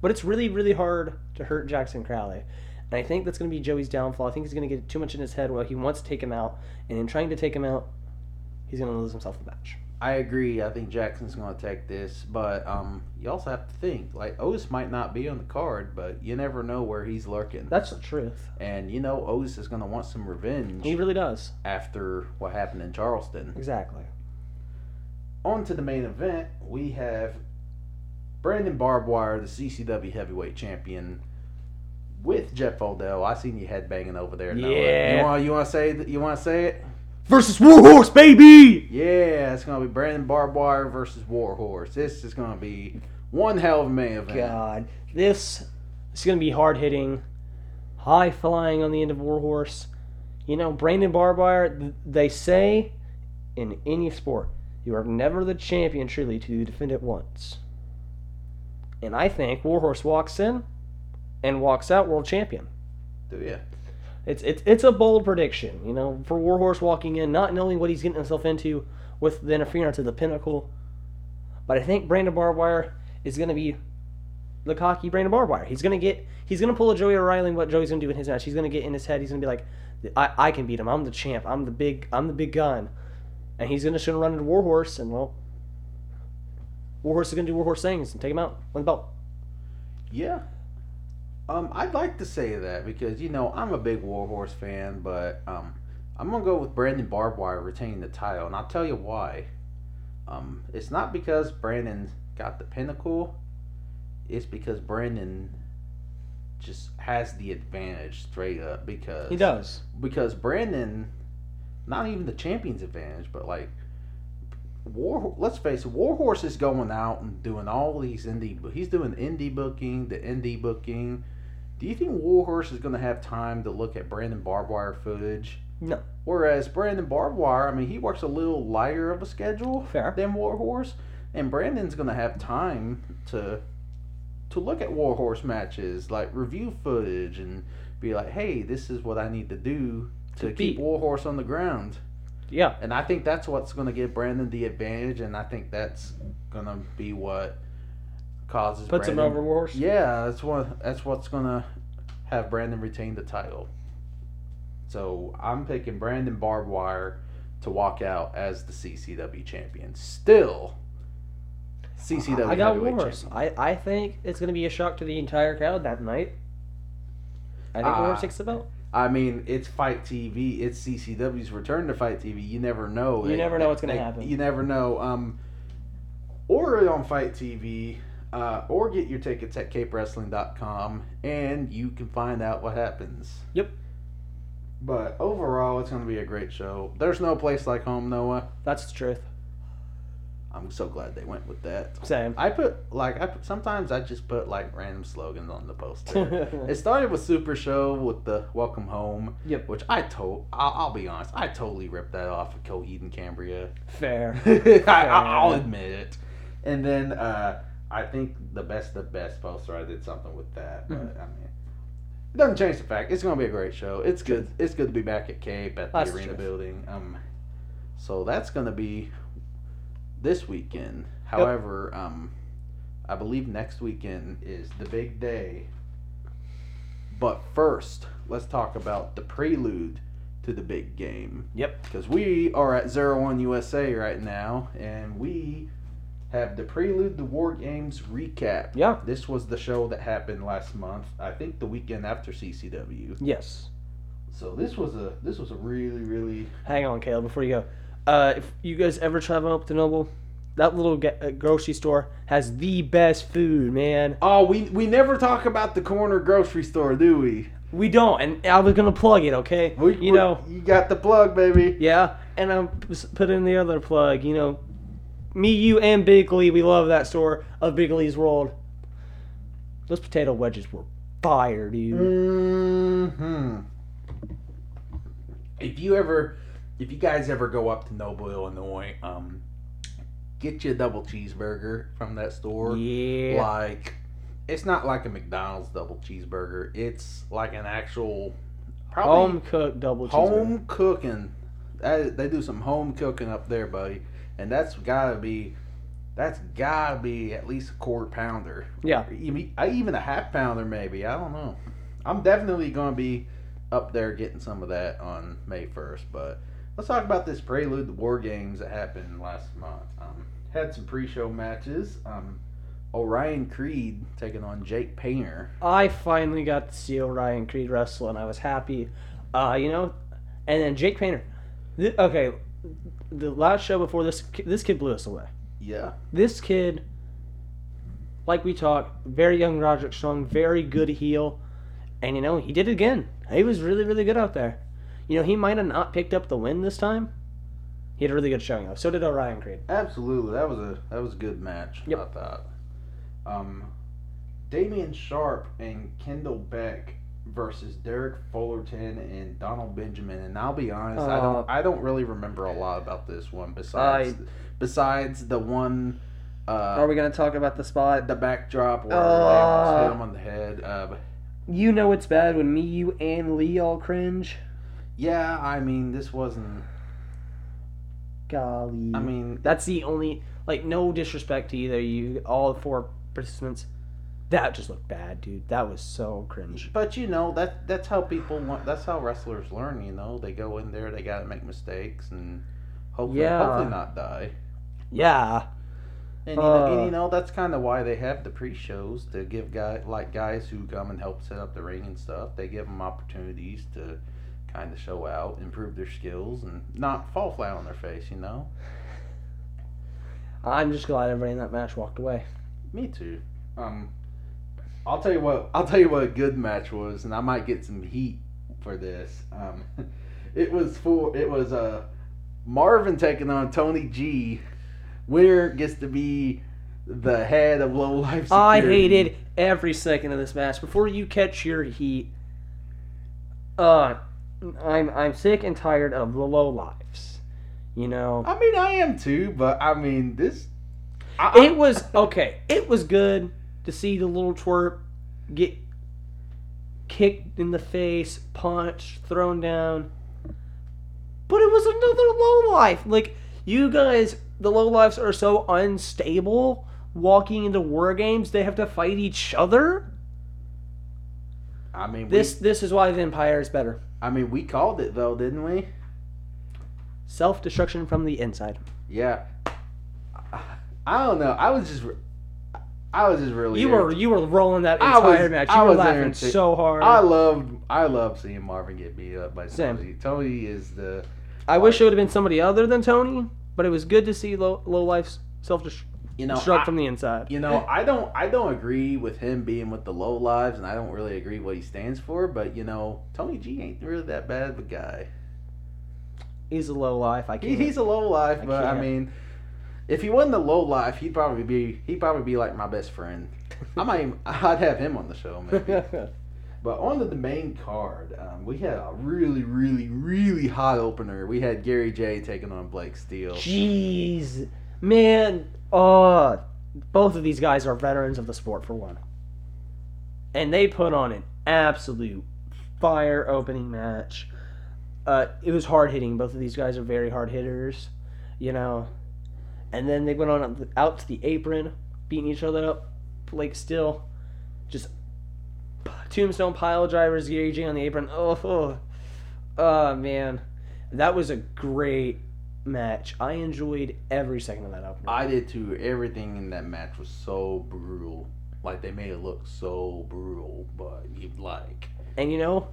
But it's really, really hard to hurt Jackson Crowley. And I think that's gonna be Joey's downfall. I think he's gonna get too much in his head where he wants to take him out, and in trying to take him out, he's gonna lose himself the match. I agree. I think Jackson's going to take this, but um, you also have to think like Otis might not be on the card, but you never know where he's lurking. That's the truth. and you know Otis is going to want some revenge He really does. after what happened in Charleston. Exactly. On to the main event, we have Brandon Barbwire, the CCW Heavyweight Champion, with Jeff Odell. I seen you headbanging over there. Noah. Yeah. You want you want to say you want to say it? Versus Warhorse, baby. Yeah, it's gonna be Brandon Barbwire versus Warhorse. This is gonna be one hell of a main event. God, this is gonna be hard hitting, high flying on the end of Warhorse. You know, Brandon Barbwire. They say in any sport, you are never the champion truly till you defend it once. And I think Warhorse walks in and walks out world champion. Do you? It's it's it's a bold prediction, you know, for Warhorse walking in, not knowing what he's getting himself into with the interference of the pinnacle. But I think Brandon Barbwire is gonna be the cocky Brandon Barbwire. He's gonna get he's gonna pull a Joey O'Reilly and what Joey's gonna do in his match. He's gonna get in his head, he's gonna be like, I, I can beat him, I'm the champ, I'm the big I'm the big gun. And he's gonna should run into Warhorse and well Warhorse is gonna do Warhorse things and take him out, win the belt. Yeah. Um, I'd like to say that because you know I'm a big Warhorse fan, but um, I'm gonna go with Brandon Barbwire retaining the title, and I'll tell you why. Um, it's not because Brandon got the pinnacle. It's because Brandon just has the advantage straight up because He does. because Brandon, not even the champion's advantage, but like War. Let's face it, Warhorse is going out and doing all these indie. but He's doing indie booking, the indie booking. Do you think Warhorse is going to have time to look at Brandon Barbwire footage? No. Whereas Brandon Barbwire, I mean, he works a little lighter of a schedule Fair. than Warhorse, and Brandon's going to have time to to look at Warhorse matches, like review footage, and be like, "Hey, this is what I need to do to, To keep beat. Warhorse on the ground." Yeah. And I think that's what's going to give Brandon the advantage, and I think that's going to be what causes Puts him over Warhorse. yeah, that's what that's what's gonna have Brandon retain the title. So I'm picking Brandon Barbwire to walk out as the CCW champion. Still, CCW I got Warhorse. I, I think it's going to be a shock to the entire crowd that night. I think Ah. Warhorse takes the belt. I mean, it's Fight TV. It's CCW's return to Fight TV. You never know. You never know what's gonna happen. You never know. Um, or on Fight TV, uh, or get your tickets at CapeWrestling.com, and you can find out what happens. Yep. But overall, it's going to be a great show. There's no place like home, Noah. That's the truth. I'm so glad they went with that. Same. I put like I put, sometimes I just put like random slogans on the poster. it started with Super Show with the Welcome Home. Yep. Which I told, I'll, I'll be honest, I totally ripped that off of Coheed and Cambria. Fair. I, I'll admit it. And then uh, I think the best the best poster, I did something with that. But Mhm. I mean, it doesn't change the fact it's going to be a great show. It's good. It's good to be back at Cape at the That's arena truth. building. Um, so that's going to be this weekend. However, um, I believe next weekend is the big day. But first, let's talk about the prelude to the big game Yep. because we are at Zero One USA right now, and we have the Prelude the War Games recap. Yeah. This was the show that happened last month. I think the weekend after CCW. Yes. So this was a this was a really really Hang on, Caleb, before you go. Uh, if you guys ever travel up to Noble, that little uh, grocery store has the best food, man. Oh, we we never talk about the corner grocery store, do we? We don't, and I was gonna plug it, okay? We, you know, you got the plug, baby. yeah, and I'm putting the other plug. You know, me, you, and Bigley, we love that store of Bigley's World. Those potato wedges were fire, dude. Mm-hmm. If you ever, if you guys ever go up to Noble, Illinois, um, get you a double cheeseburger from that store. Yeah. Like, it's not like a McDonald's double cheeseburger. It's like an actual, Home cooked double cheeseburger. home cooking. That, they do some home cooking up there, buddy, and that's gotta be, that's gotta be at least a quarter pounder. Yeah. Even I- even a half pounder, maybe. I don't know. I'm definitely gonna be up there getting some of that on May first. But let's talk about this prelude to War Games that happened last month. Um, had some pre-show matches. Um, Orion Creed taking on Jake Painter. I finally got to see Orion Creed wrestle, and I was happy. Uh, you know, and then Jake Painter. Th- okay, the last show before this, this kid blew us away. Yeah, This kid, like we talked, very young Roderick Strong, very good heel, and you know he did it again. He was really, really good out there. You know he might have not picked up the win this time. He had a really good showing though. So did Orion Creed. absolutely. That was a that was a good match. Yep. I thought. Um, Damian Sharp and Kendall Beck versus Derek Fullerton and Donald Benjamin. And I'll be honest, I Uh, don't I don't really remember a lot about this one besides besides the one uh, are we gonna talk about the spot? the backdrop where Uh, hit him on the head. Uh, You know it's bad when me, you, and Lee all cringe. yeah, I mean this wasn't. Golly. I mean That's the only like no disrespect to either you all four participants. That just looked bad, dude. That was so cringe. But you know that that's how people want. That's how wrestlers learn. You know, they go in there, they got to make mistakes, and hopefully, Yeah. hopefully not die. Yeah. And you, know, and Uh. you know that's kind of why they have the pre-shows to give guy like guys who come and help set up the ring and stuff. They give them opportunities to kind of show out, improve their skills, and not fall flat on their face. You know. I'm just glad everybody in that match walked away. Me too. Um, I'll tell you what. I'll tell you what a good match was, and I might get some heat for this. Um, it was for it was uh, Marvin taking on Tony G. Winner gets to be the head of Low Life. I hated every second of this match. Before you catch your heat, uh, I'm I'm sick and tired of the low lives. You know, I mean, I am too, but I mean this. I, it was okay. It was good to see the little twerp get kicked in the face, punched, thrown down. But it was another low life. Like you guys, the low lives are so unstable. Walking into war games, they have to fight each other. I mean, This We, this is why the Empire is better. I mean, we called it though, didn't we? Self destruction from the inside. Yeah. I, I don't know. I was just. I was just really. You were you were rolling that I entire was- match. I You were was laughing irritated. so hard. I loved I love seeing Marvin get beat up by Same. Tony. Tony is the I wish it would have been somebody other than Tony, but it was good to see low low life's self destruct you know I, from the inside. you know I don't I don't agree with him being with the low lives and I don't really agree what he stands for. But you know Tony G ain't really that bad of a guy. He's a low life. I can't. he's a low life, I but I can't. mean, if he wasn't a low life, he'd probably be he'd probably be like my best friend. I might even- I'd have him on the show maybe. But on to the main card, um, we had a really, really, really hot opener. We had Gary J taking on Blake Steele. Jeez, man. Oh, both of these guys are veterans of the sport for one, and they put on an absolute fire opening match. Uh, it was hard hitting. Both of these guys are very hard hitters, you know. And then they went on out to the apron, beating each other up. Blake Steele, just tombstone pile drivers, Gary J on the apron. Oh, oh, oh man, that was a great match. I enjoyed every second of that opener. I did too. Everything in that match was so brutal. Like they made it look so brutal, but you like. And you know,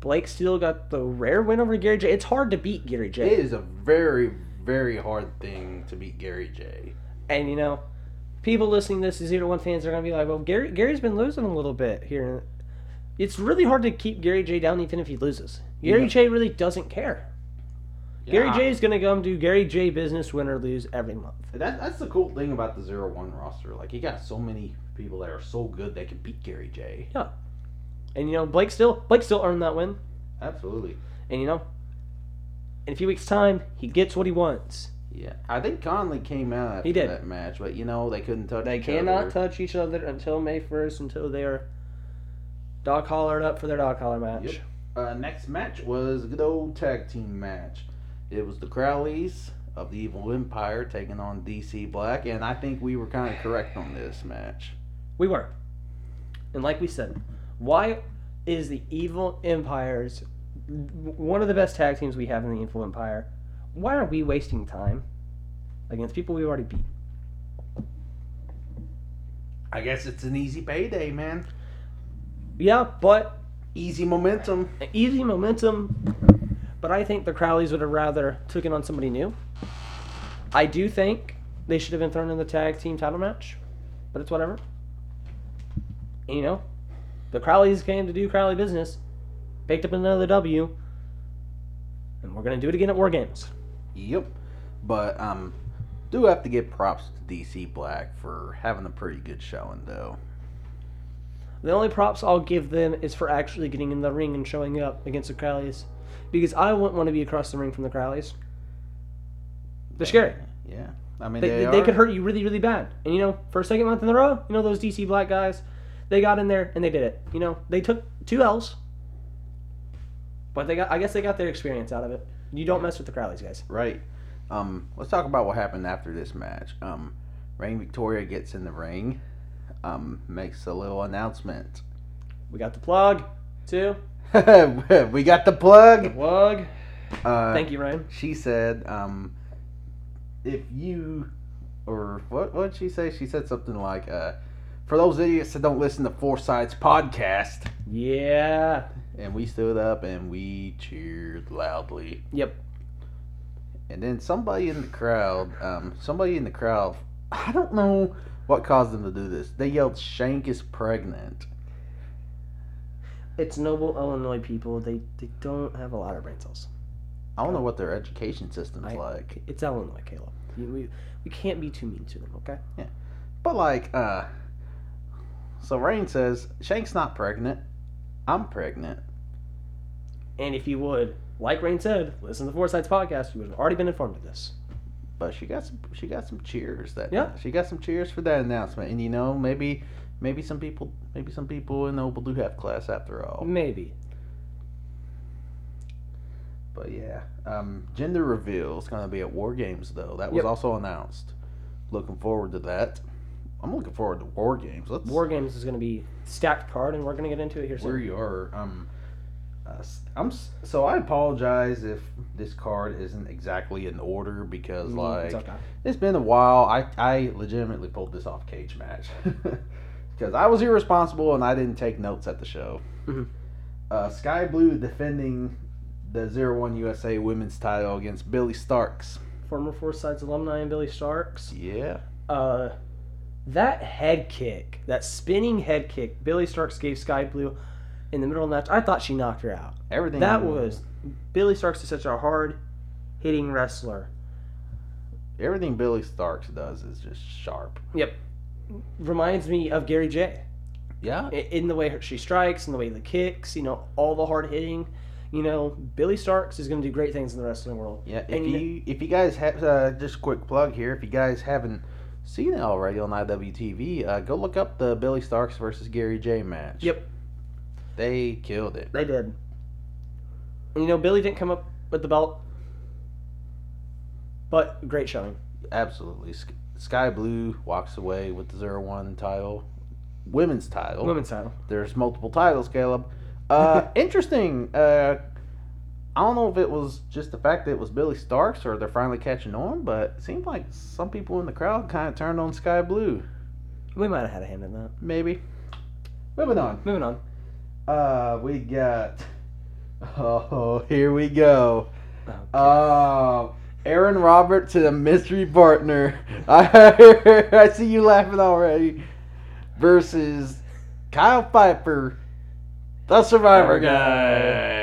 Blake Steele got the rare win over Gary J. It's hard to beat Gary J. It is a very, very hard thing to beat Gary J. And you know, people listening to this, zero one fans are gonna be like, "Well, Gary Gary's been losing a little bit here." It's really hard to keep Gary J down even if he loses. Gary Yeah. J really doesn't care. Gary J is gonna come do Gary J business, win or lose every month. That, that's the cool thing about the zero one roster. Like, he got so many people that are so good they can beat Gary J. Yeah. And you know, Blake still Blake still earned that win. Absolutely. And you know, in a few weeks' time, he gets what he wants. Yeah. I think Conley came out after He did. that match, but, you know, they couldn't touch They each cannot other. touch each other until May first, until they are dog collared up for their dog collar match. Yep. Uh, next match was a good old tag team match. It was the Crowleys of the Evil Empire taking on DC Black, and I think we were kind of correct on this match. We were. And like we said, why is the Evil Empires one of the best tag teams we have in the Evil Empire? Why are we wasting time against people we've already beat? I guess it's an easy payday, man. Yeah, but Easy momentum. easy momentum. But I think the Crowleys would have rather taken on somebody new. I do think they should have been thrown in the tag team title match, but it's whatever. And, you know, the Crowleys came to do Crowley business, picked up another W, and we're gonna do it again at War Games. Yep. But um, do have to give props to DC Black for having a pretty good showing, though. The only props I'll give them is for actually getting in the ring and showing up against the Crowleys, because I wouldn't want to be across the ring from the Crowleys. They're scary. Yeah. I mean, They, they, they, they could hurt you really, really bad. And you know, for a second month in a row, you know those DC black guys, they got in there and they did it. You know, they took two L's, but they got. I guess they got their experience out of it. You don't mess with the Crowleys guys. Right. Um, let's talk about what happened after this match. Um, Reign Victoria gets in the ring, um, makes a little announcement. We got the plug too. we got the plug. Plug. Uh, Thank you, Ryan. She said, um, if you, or what? What did she say? She said something like, uh, "For those idiots that don't listen to Four Sides podcast," Yeah. And we stood up and we cheered loudly. Yep. And then somebody in the crowd, um, somebody in the crowd, I don't know what caused them to do this. They yelled, "Shank is pregnant." It's Noble, Illinois people. They they don't have a lot of brain cells. I don't know what their education system's I- like, It's Illinois, Caleb. You- We, we can't be too mean to them, okay? Yeah. But like, uh, so Rain says, "Shank's not pregnant. I'm pregnant." And if you would, like Rain said, listen to the Four Sides podcast, you would have already been informed of this. But she got some, she got some cheers that Yeah. she got some cheers for that announcement, and you know maybe maybe some people maybe some people in Noble do have class after all. Maybe. But yeah, um, gender reveal is going to be at War Games though. That was Yep. also announced. Looking forward to that. I'm looking forward to War Games. Let's War Games is going to be stacked card, and we're going to get into it here where soon. you are. Um, uh, I'm so I apologize if this card isn't exactly in order because Mm, like it's okay. it's been a while. I I legitimately pulled this off Cagematch because I was irresponsible and I didn't take notes at the show. Mhm. Uh, Sky Blue defending the Zero One USA Women's Title against Billy Starks. Former Four Sides alumni and Billy Starks. Yeah, Uh, that head kick, that spinning head kick, Billy Starks gave Sky Blue in the middle of the match. I thought she knocked her out. everything That was Billy Starks is such a hard hitting wrestler. everything Billy Starks does is just sharp. Yep. Reminds me of Gary J. Yeah, In the way she strikes, in the way the kicks, you know, all the hard hitting. You know, Billy Starks is going to do great things in the wrestling world. yeah. If And you if you guys have uh, just a quick plug here, if you guys haven't seen it already on IWTV, uh, go look up the Billy Starks versus Gary J match. Yep. they killed it. They did. You know, Billy didn't come up with the belt, but great showing. Absolutely. Sky Blue walks away with the zero one title, women's title. Women's title. There's multiple titles, Caleb. Uh, interesting. Uh, I don't know if it was just the fact that it was Billy Starks or they're finally catching on, but it seemed like some people in the crowd kind of turned on Sky Blue. We might have had a hand in that. Maybe. Moving on. Moving on. Uh, we got Oh, here we go. Okay. Uh, Aaron Roberts and a mystery partner. I I see you laughing already. Versus Kyle Piper, the Survivor guy,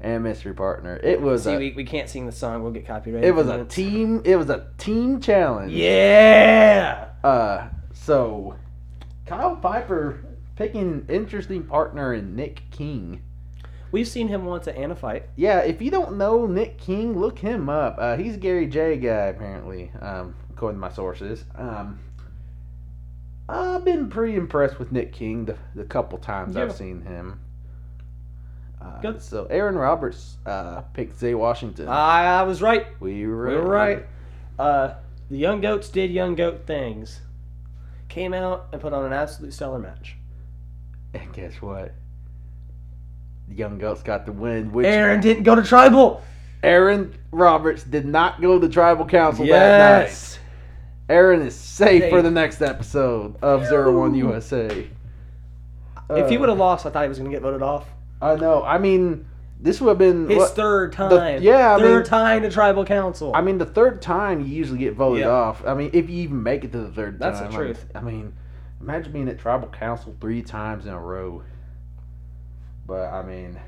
and mystery partner. It was See, a we, we can't sing the song. We'll get copyrighted. it was a minutes. team. It was a team challenge. Yeah. Uh, so Kyle Piper picking an interesting partner in Nick King. We've seen him once at Anna fight. Yeah, if you don't know Nick King, look him up. Uh, he's a Gary J guy, apparently, um, according to my sources. Um, I've been pretty impressed with Nick King the, the couple times Yeah. I've seen him. Uh, Good. So Aaron Roberts uh, picked Zay Washington. I, I was right. we were, We were right. Uh, the Young Goats did Young Goat things. Came out and put on an absolute stellar match. And guess what? The Young Goats got the win. Which Aaron didn't go to Tribal. Aaron Roberts did not go to Tribal Council that night. Yes. Aaron is safe, Safe. for the next episode of Zero One USA. If he Uh, would have lost, I thought he was going to get voted off. I know. I mean, this would have been. His what- third time. yeah, I third mean- time to Tribal Council. I mean, the third time you usually get voted Yeah. off. I mean, if you even make it to the third That's the truth. I mean, imagine being at Tribal Council three times in a row. But I mean,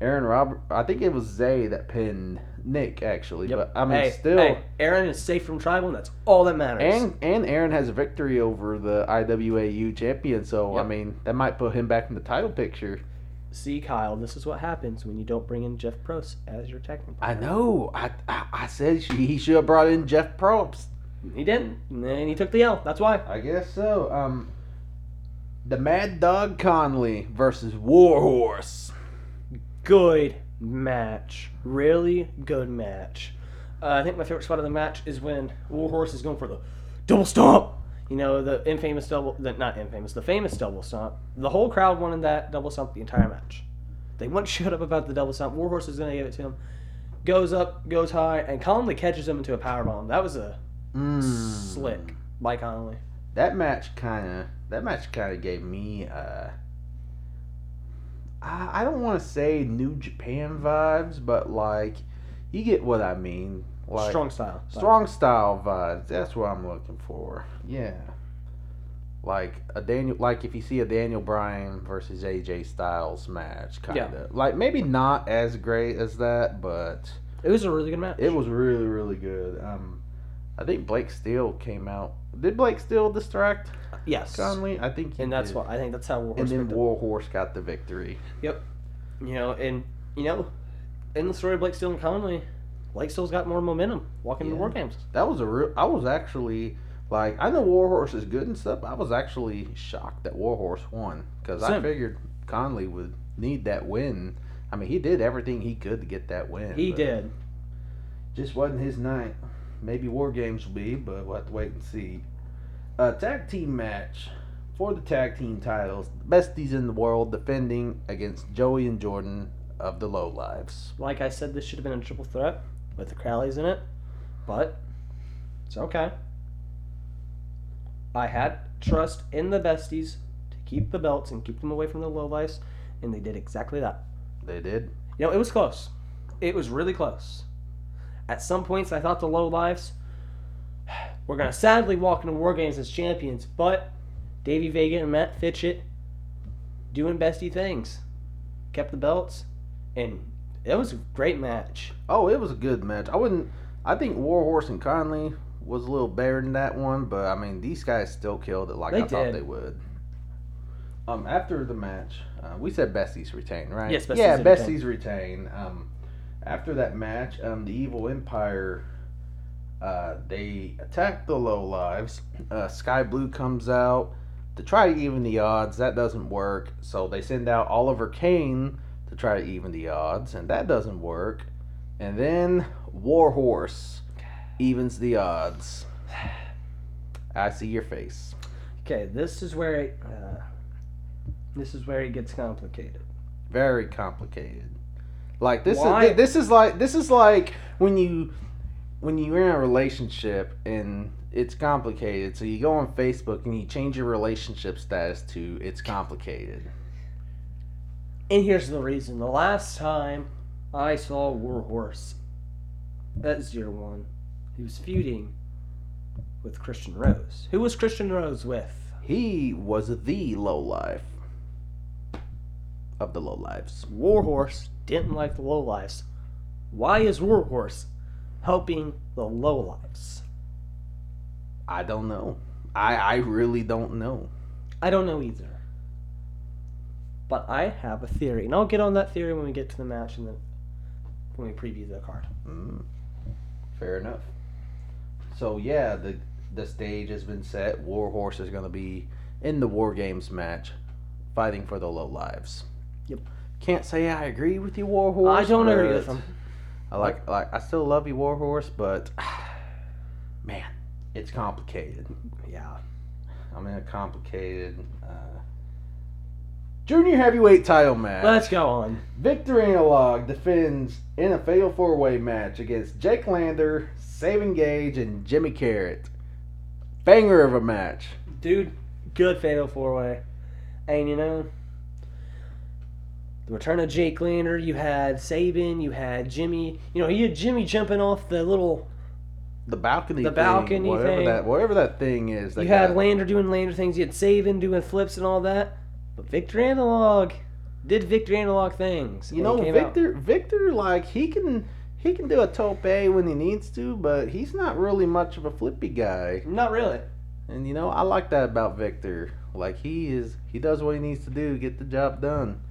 Aaron Robert. I think it was Zay that pinned Nick actually. Yep. But I mean, hey, still. hey, Aaron is safe from Tribal, and that's all that matters. And and Aaron has a victory over the IWAU champion, so I mean that might put him back in the title picture. See, Kyle, this is what happens when you don't bring in Jeff Probst as your technical. I know. I I, I said she, he should have brought in Jeff Probst. He didn't, and he took the L. That's why. I guess so. Um, the Mad Dog Conley versus Warhorse. Good match. Really good match. Uh, I think my favorite spot of the match is when Warhorse is going for the double stomp. You know, the infamous double, the, not infamous, the famous double stomp. The whole crowd wanted that double stomp the entire match. They once showed up about the double stomp. Warhorse is going to give it to him. Goes up, goes high, and Conley catches him into a power bomb. That was a Mm. slick by Conley. That match kind of that match kind of gave me uh I, I don't want to say New Japan vibes, but like you get what I mean. Like Strong style. strong style vibes. That's what I'm looking for. Yeah. Like a Daniel, like if you see a Daniel Bryan versus AJ Styles match, kind of Yeah. like maybe not as great as that, but It was a really good match. it was really really good. Um, I think Blake Steele came out. Did Blake Steele distract yes. Conley? I think, he and that's did. what I think that's how Warhorse And then. Warhorse got the victory. Yep. You know, and you know, in the story of Blake Steele and Conley, Blake Steele's got more momentum walking into war games. That was a real. I was actually like, I know Warhorse is good and stuff. I was actually shocked that Warhorse won because I figured Conley would need that win. I mean, he did everything he could to get that win. He did. Just wasn't his night. Maybe War Games will be, but we'll have to wait and see. A tag team match for the tag team titles. The besties in the world defending against Joey and Jordan of the Low Lives. Like I said, this should have been a triple threat with the Crowleys in it, but it's okay. I had trust in the besties to keep the belts and keep them away from the lowlifes, and they did exactly that. They did. You know, it was close. It was really close. At some points, I thought the low lives were going to sadly walk into War Games as champions, but Davey Vega and Matt Fitchett doing bestie things. Kept the belts, and it was a great match. Oh, it was a good match. I wouldn't. I think Warhorse and Conley was a little better than that one, but I mean these guys still killed it like They I thought they would. Um, after the match, uh, we said Besties retain, right? Yes, Besties yeah, retain. Besties retain. Um, after that match, um, the Evil Empire, uh, they attack the Low Lives. Uh, Sky Blue comes out to try to even the odds. That doesn't work, so they send out Oliver Kane to try to even the odds, and that doesn't work. And then Warhorse evens the odds. I see your face. Okay, this is where it, uh, this is where it gets complicated. Very complicated. Like this Why? is this is like this is like when you when you're in a relationship and it's complicated. So you go on Facebook and you change your relationship status to it's complicated. And here's the reason. The last time I saw Warhorse at Zero One, he was feuding with Christian Rose. Who was Christian Rose with? He was the low life of the low lives. Warhorse didn't like the lowlifes. Why is Warhorse helping the lowlifes? I don't know. I I really don't know. I don't know either. But I have a theory, and I'll get on that theory when we get to the match and then when we preview the card. Mm, fair enough. So yeah, the the stage has been set. Warhorse is going to be in the War Games match, fighting for the low lives. Yep. Can't say I agree with you, Warhorse. I don't agree with him. I like like I still love you, Warhorse, but man, it's complicated. Yeah. I'm in a complicated uh, junior heavyweight title match. Let's go on. Victor Analog defends in a fatal four way match against Jake Lander, Saban Gage, and Jimmy Carrot. Banger of a match. Dude, good fatal four way. And you know, the return of Jake Lander, you had Saban, you had Jimmy. You know, you had Jimmy jumping off the little. The balcony, The thing, balcony whatever thing. that whatever that thing is. they You had Lander doing Lander things, you had Saban doing flips and all that. But Victor Analog did Victor Analog things. You know, came out- Victor. Victor, like he can he can do a tope when he needs to, but he's not really much of a flippy guy. Not really. And you know, I like that about Victor. Like he is, he does what he needs to do get the job done,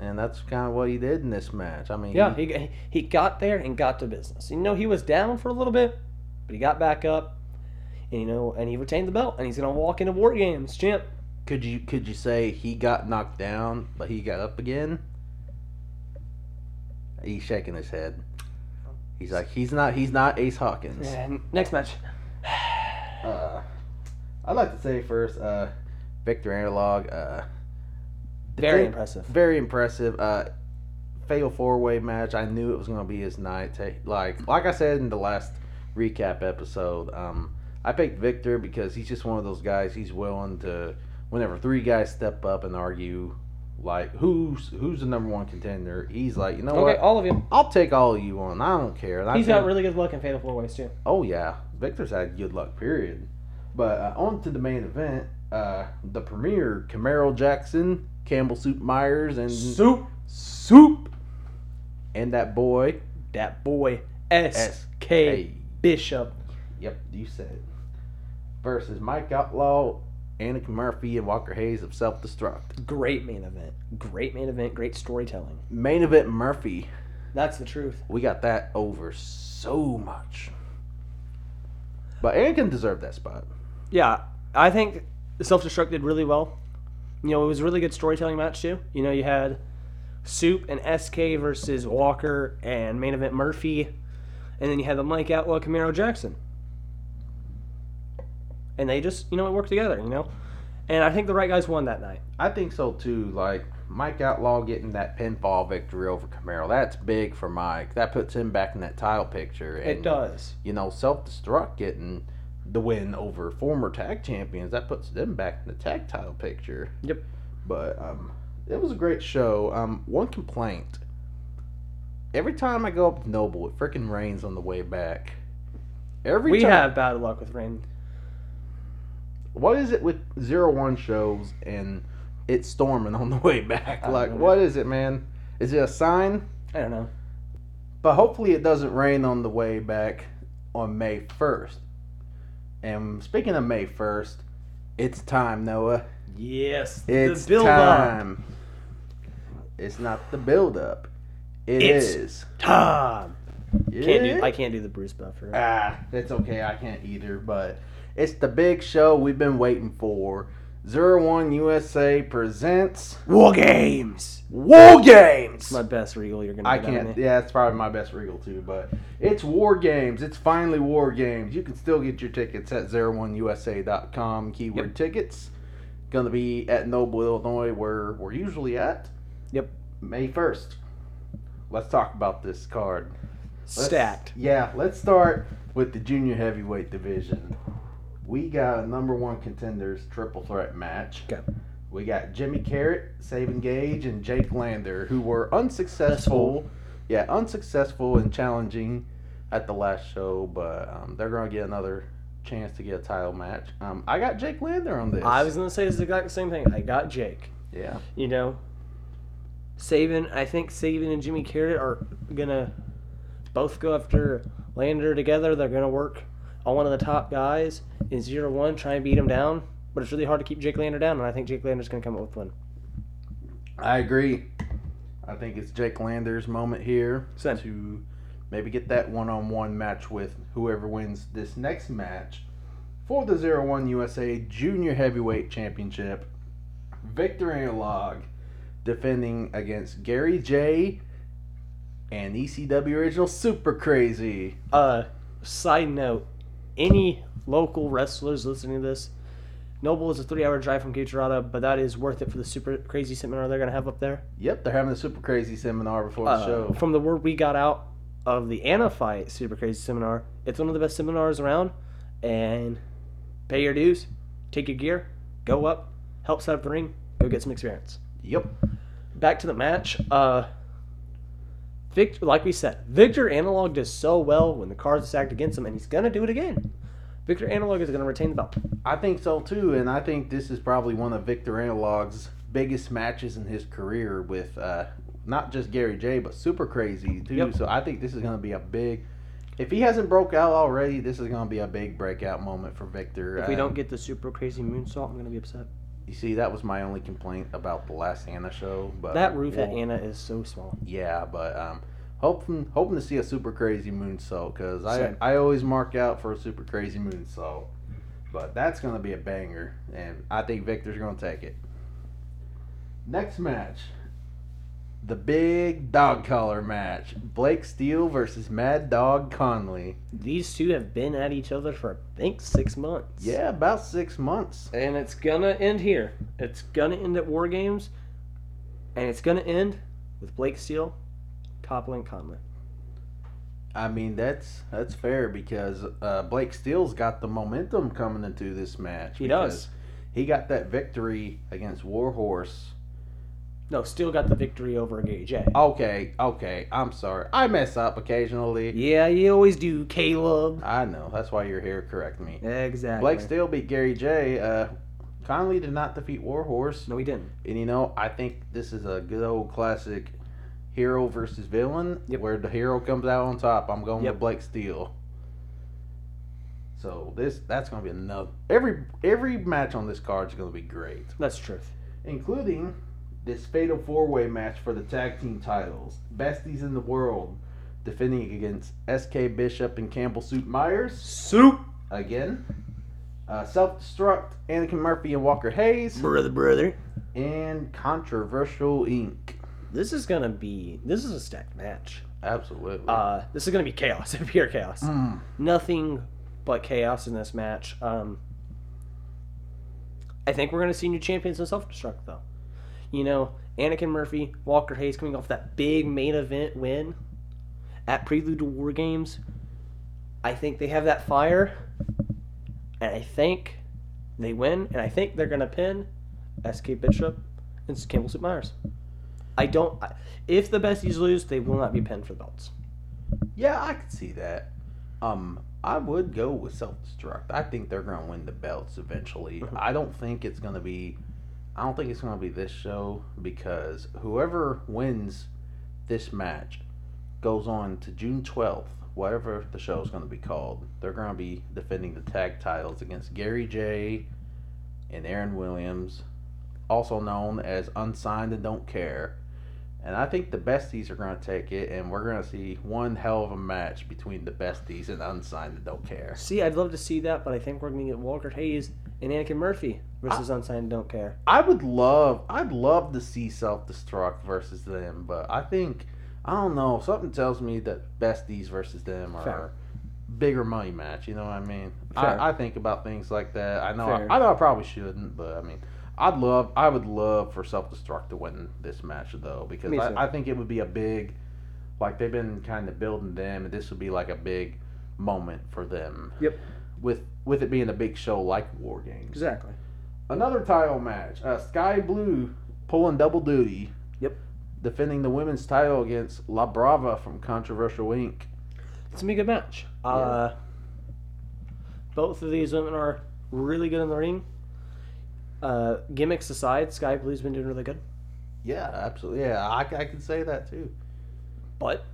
and that's kind of what he did in this match. I mean, Yeah, he- he, he got there and got to business. You know, he was down for a little bit, but he got back up, and you know, and he retained the belt, and he's gonna walk into War Games champ. Could you could you say he got knocked down, but he got up again? He's shaking his head. He's like, he's not, he's not Ace Hawkins. And next match, Uh, I'd like to say first, uh, Victor Analog. Uh, very defend- impressive. Very impressive. Uh, fatal four way match. I knew it was going to be his night. Like like I said in the last recap episode, um, I picked Victor because he's just one of those guys. He's willing to whenever three guys step up and argue, like who's who's the number one contender. He's like, you know what? Okay, what? all of you. I'll take all of you on. I don't care. And He's got really good luck in Fatal Four Ways too. Oh yeah, Victor's had good luck. Period. But uh, on to the main event. Uh, the premier Camaro Jackson, Campbell Soup Myers, and Soup, Soup, and that boy that boy S S K Bishop. Yep, you said it. Versus Mike Outlaw, Anakin Murphy, and Walker Hayes of Self Destruct. Great main event. Great main event. Great storytelling. Main event Murphy. That's the truth. We got that over so much. But Anakin deserved that spot. Yeah, I think Self Destruct did really well. You know, it was a really good storytelling match too. You know, you had Soup and SK versus Walker and main event Murphy, and then you had the Mike Outlaw Camaro Jackson, and they just you know it worked together. You know, and I think the right guys won that night. I think so too. Like Mike Outlaw getting that pinfall victory over Camaro, that's big for Mike. That puts him back in that title picture. And, It does. You know, self destruct getting the win over former tag champions, that puts them back in the tag title picture. Yep. But um, it was a great show. Um, one complaint: every time I go up to Noble, it freaking rains on the way back. Every We time, have bad luck with rain. What is it with zero one shows and it's storming on the way back? Like, what is it, man? Is it a sign? I don't know. But hopefully, it doesn't rain on the way back on May first. And speaking of May first, it's time, Noah. Yes, It's the build up time. It's not the build up. It is. It's time. Can't do. Yeah. I can't do the Bruce Buffer. Ah, it's okay. I can't either. But it's the big show we've been waiting for. Zero One USA presents War Games. War Games. My best regal you're gonna. I get out of can't. Yeah, it's probably my best regal too. But it's War Games. It's finally War Games. You can still get your tickets at 01usa.com. Keyword Yep. tickets. Gonna be at Noble, Illinois, where we're usually at. Yep. May first. Let's talk about this card. Let's- Stacked. Yeah, let's start with the junior heavyweight division. We got a number one contenders triple threat match. Okay. we got Jimmy Carrot, Saban Gage, and Jake Lander, who were unsuccessful. Yeah, unsuccessful and challenging at the last show, but um, they're gonna get another chance to get a title match. Um, I got Jake Lander on this. I was gonna say this exact same thing. I got Jake. yeah. You know, Saban. I think Saban and Jimmy Carrot are gonna both go after Lander together. They're gonna work on one of the top guys in zero one, try and beat him down. But it's really hard to keep Jake Lander down, and I think Jake Lander's gonna come up with one. I agree. I think it's Jake Lander's moment here Same. to maybe get that one-on-one match with whoever wins this next match for the 01 USA Junior Heavyweight Championship. Victor Analog defending against Gary J and ECW Original Super Crazy. Uh, side note: any local wrestlers listening to this, Noble is a three-hour drive from Girardeau, but that is worth it for the super crazy seminar they're gonna have up there. Yep, they're having a Super Crazy seminar before the Uh, show. From the word we got out of the Anna fight super crazy seminar, it's one of the best seminars around. And pay your dues, take your gear, go up, help set up the ring, go get some experience. Yep. Back to the match. Uh, Victor, like we said, Victor Analog does so well when the cards are stacked against him, and he's gonna do it again. Victor Analog is gonna retain the belt. I think so too, and I think this is probably one of Victor Analog's biggest matches in his career with uh, not just Gary J, but Super Crazy too. Yep. So I think this is going to be a big. If he hasn't broke out already, this is going to be a big breakout moment for Victor. If we Uh, don't get the super crazy moonsault, I'm gonna be upset. You see, that was my only complaint about the last Anna show. But That roof at well, Anna is so small. Yeah, but um, hoping hoping to see a super crazy moonsault because I I always mark out for a super crazy moonsault. But that's gonna be a banger, and I think Victor's gonna take it. Next match, the big dog collar match: Blake Steele versus Mad Dog Conley. These two have been at each other for I think six months. Yeah, about six months. And it's gonna end here. It's gonna end at War Games, and it's gonna end with Blake Steele toppling Conley. I mean that's that's fair because uh, Blake Steele's got the momentum coming into this match. He does. He got that victory against Warhorse. No, Steele got the victory over Gary J. Okay, okay. I'm sorry. I mess up occasionally. Yeah, you always do, Caleb. I know. That's why you're here. Correct me. Exactly. Blake Steele beat Gary J. Uh, Conley did not defeat Warhorse, No, he didn't. and you know I think this is a good old classic hero versus villain, Yep. where the hero comes out on top. I'm going Yep. with Blake Steele. So this that's gonna be another every every match on this card is gonna be great. That's truth. including this fatal four way match for the tag team titles. Besties in the world defending against SK Bishop and Campbell Soup Myers Soup, again. Uh, Self Destruct, Anakin Murphy and Walker Hayes, brother, brother. and Controversial Inc. This is gonna be. This is a stacked match. Absolutely. Uh, this is gonna be chaos, pure chaos. Mm. Nothing but chaos in this match. Um, I think we're gonna see new champions in self destruct though. You know, Anakin Murphy, Walker Hayes coming off that big main event win at Prelude to War Games. I think they have that fire, and I think they win, and I think they're gonna pin SK Bishop and Campbell Soup Myers. I don't. If the besties lose, they will not be pinned for the belts. Yeah, I could see that. Um, I would go with Self Destruct. I think they're going to win the belts eventually. Mhm. I don't think it's going to be. I don't think it's going to be this show because whoever wins this match goes on to June twelfth, whatever the show is going to be called. They're going to be defending the tag titles against Gary J. and Aaron Williams, also known as Unsigned and Don't Care. And I think the besties are going to take it, and we're going to see one hell of a match between the besties and unsigned and don't care. See, I'd love to see that, but I think we're going to get Walker Hayes and Anakin Murphy versus Ah. Unsigned Don't Care. I would love, I'd love to see self destruct versus them, but I think, I don't know, something tells me that besties versus them are Fair. bigger money match. You know what I mean? I, I think about things like that. I know, Fair. I, know, I probably shouldn't, but I mean. I'd love, I would love for Self Destruct to win this match though, because I, I think it would be a big, like they've been kind of building them, and this would be like a big moment for them. Yep. With with it being a big show like War Games. Exactly. Another title match. Uh, Sky Blue pulling double duty. Yep. Defending the women's title against La Brava from Controversial Inc. It's gonna be a good match. Uh, both of these women are really good in the ring. Uh, gimmicks aside, Sky Blue's been doing really good. Yeah, absolutely. Yeah, I, I can say that too. But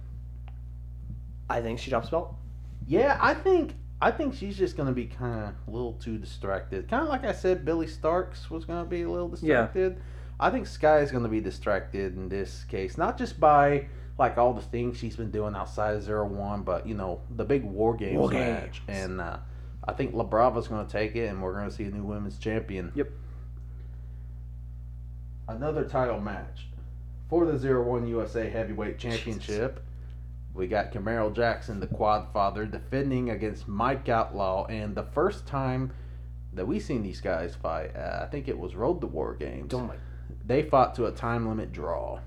I think she drops the belt. Yeah, I think I think she's just gonna be kind of a little too distracted. Kind of like I said, Billy Starks was gonna be a little distracted. Yeah. I think Sky is gonna be distracted in this case, not just by like all the things she's been doing outside of Zero One, but you know the big War Games War match, Games. and uh, I think La Brava's gonna take it, and we're gonna see a new women's champion. Yep. Another title match for the Zero One USA Heavyweight Championship. We got Camaro Jackson, the Quad Father, defending against Mike Outlaw, and the first time that we seen these guys fight, uh, I think it was Road to War Games. Don't like. They fought to a time limit draw.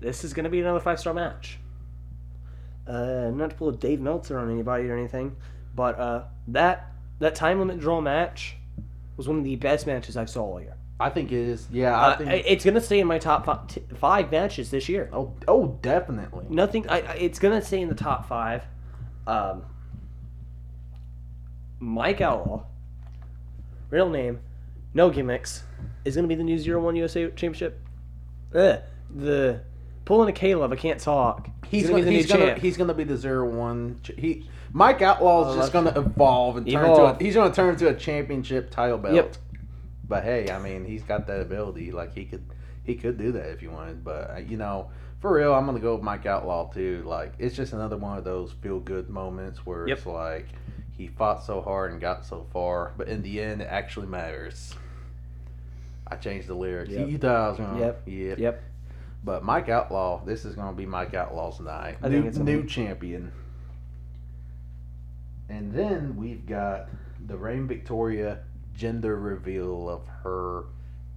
This is gonna be another five star match. Uh, not to pull a Dave Meltzer on anybody or anything, but uh, that that time limit draw match was one of the best matches I saw all year. I think it is. Yeah, I Uh, think. it's gonna stay in my top five, t- five matches this year. oh, oh, definitely. Nothing. I, I- it's gonna stay in the top five. Um, Mike Outlaw, real name, no gimmicks, is gonna be the new Zero One USA Championship. Ugh, the pulling a Caleb, I can't talk. He's gonna, gonna, be the he's new gonna champ. he's gonna be the zero one. ch- He Mike Outlaw's Oh, just gonna evolve and turn Evolve. to a, he's gonna turn to a championship title belt. Yep. But hey, I mean, he's got that ability. Like he could he could do that if you wanted. But uh, you know, for real, I'm gonna go with Mike Outlaw too. Like it's just another one of those feel good moments where Yep. it's like he fought so hard and got so far, but in the end, it actually matters. I changed the lyrics. Yep. You thought I was gonna. Yep. Yep. Yep. But Mike Outlaw, this is going to be Mike Outlaw's night. I new, think it's gonna new be- champion. And then we've got the Reign Victoria gender reveal of her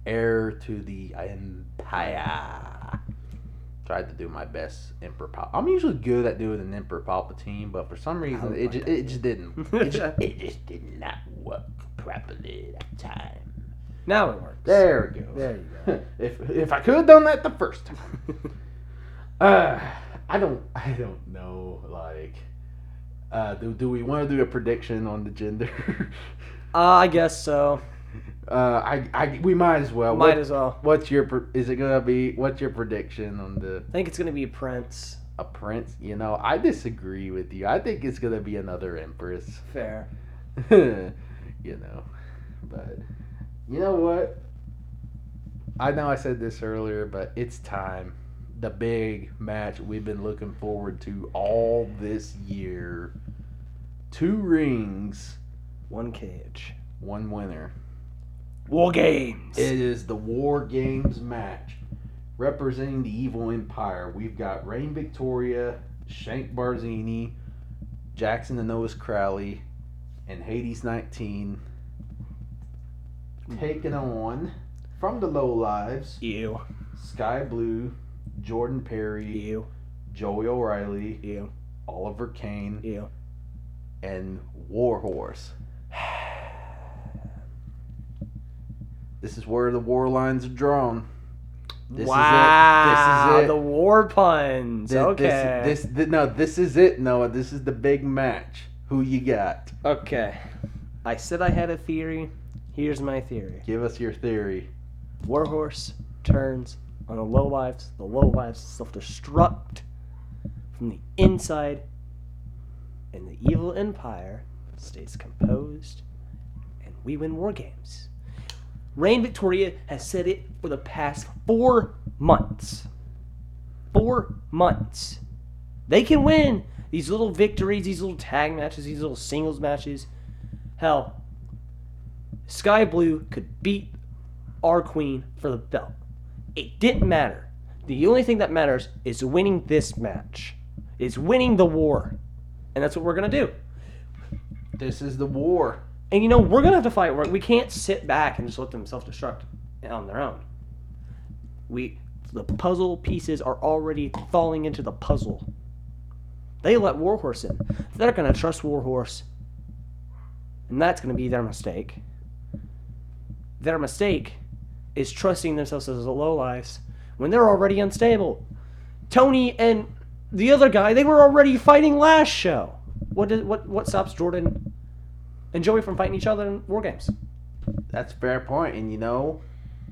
heir to the Empire. Tried to do my best Emperor Pal. I'm usually good at doing an Emperor Palpatine, but for some reason it like just, it just didn't. It just, it just did not work properly that time. Now it works. There we go. There you go. if if I could have done that the first time. uh, I don't I don't know like uh, do, do we want to do a prediction on the gender? Uh, I guess so. uh, I, I we might as well. Might What- as well. What's your pre- is it gonna be? What's your prediction on the I think it's gonna be a Prince. a prince? You know, I disagree with you. I think it's gonna be another empress. Fair. you know, but you know what? I know I said this earlier, but it's time. The big match we've been looking forward to all this year. Two rings, One cage. one winner. War games. It is the War Games match. Representing the Evil Empire, we've got Reign Victoria, Shank Barzini, Jackson the Noah's Crowley, and Hades 19 taking on from the Low Lives, you. Sky Blue, Jordan Perry, You. Joey O'Reilly, You. Oliver Kane, You. and Warhorse. This is where the war lines are drawn. This wow. is it. This is it. The war puns. Thi- okay. This, this, thi- no, this is it, Noah. This is the big match. Who you got? Okay. I said I had a theory. Here's my theory. Give us your theory. Warhorse turns on the low lives. The low lives self-destruct from the inside, and the evil empire stays composed, and we win war games. Reign Victoria has said it for the past four months. Four months. They can win these little victories, these little tag matches, these little singles matches. Hell, Sky Blue could beat our queen for the belt. It didn't matter. The only thing that matters is winning this match. Is winning the war. And that's what we're gonna do. This is the war. And you know, we're gonna have to fight. We're- can't sit back and just let them self-destruct on their own. We the puzzle pieces are already falling into the puzzle. They let Warhorse in. They're gonna trust Warhorse. And that's gonna be their mistake. their mistake is trusting themselves as a low lives when they're already unstable. Tony and the other guy, they were already fighting last show. What did, what what stops Jordan and Joey from fighting each other in war games? That's a fair point, and you know,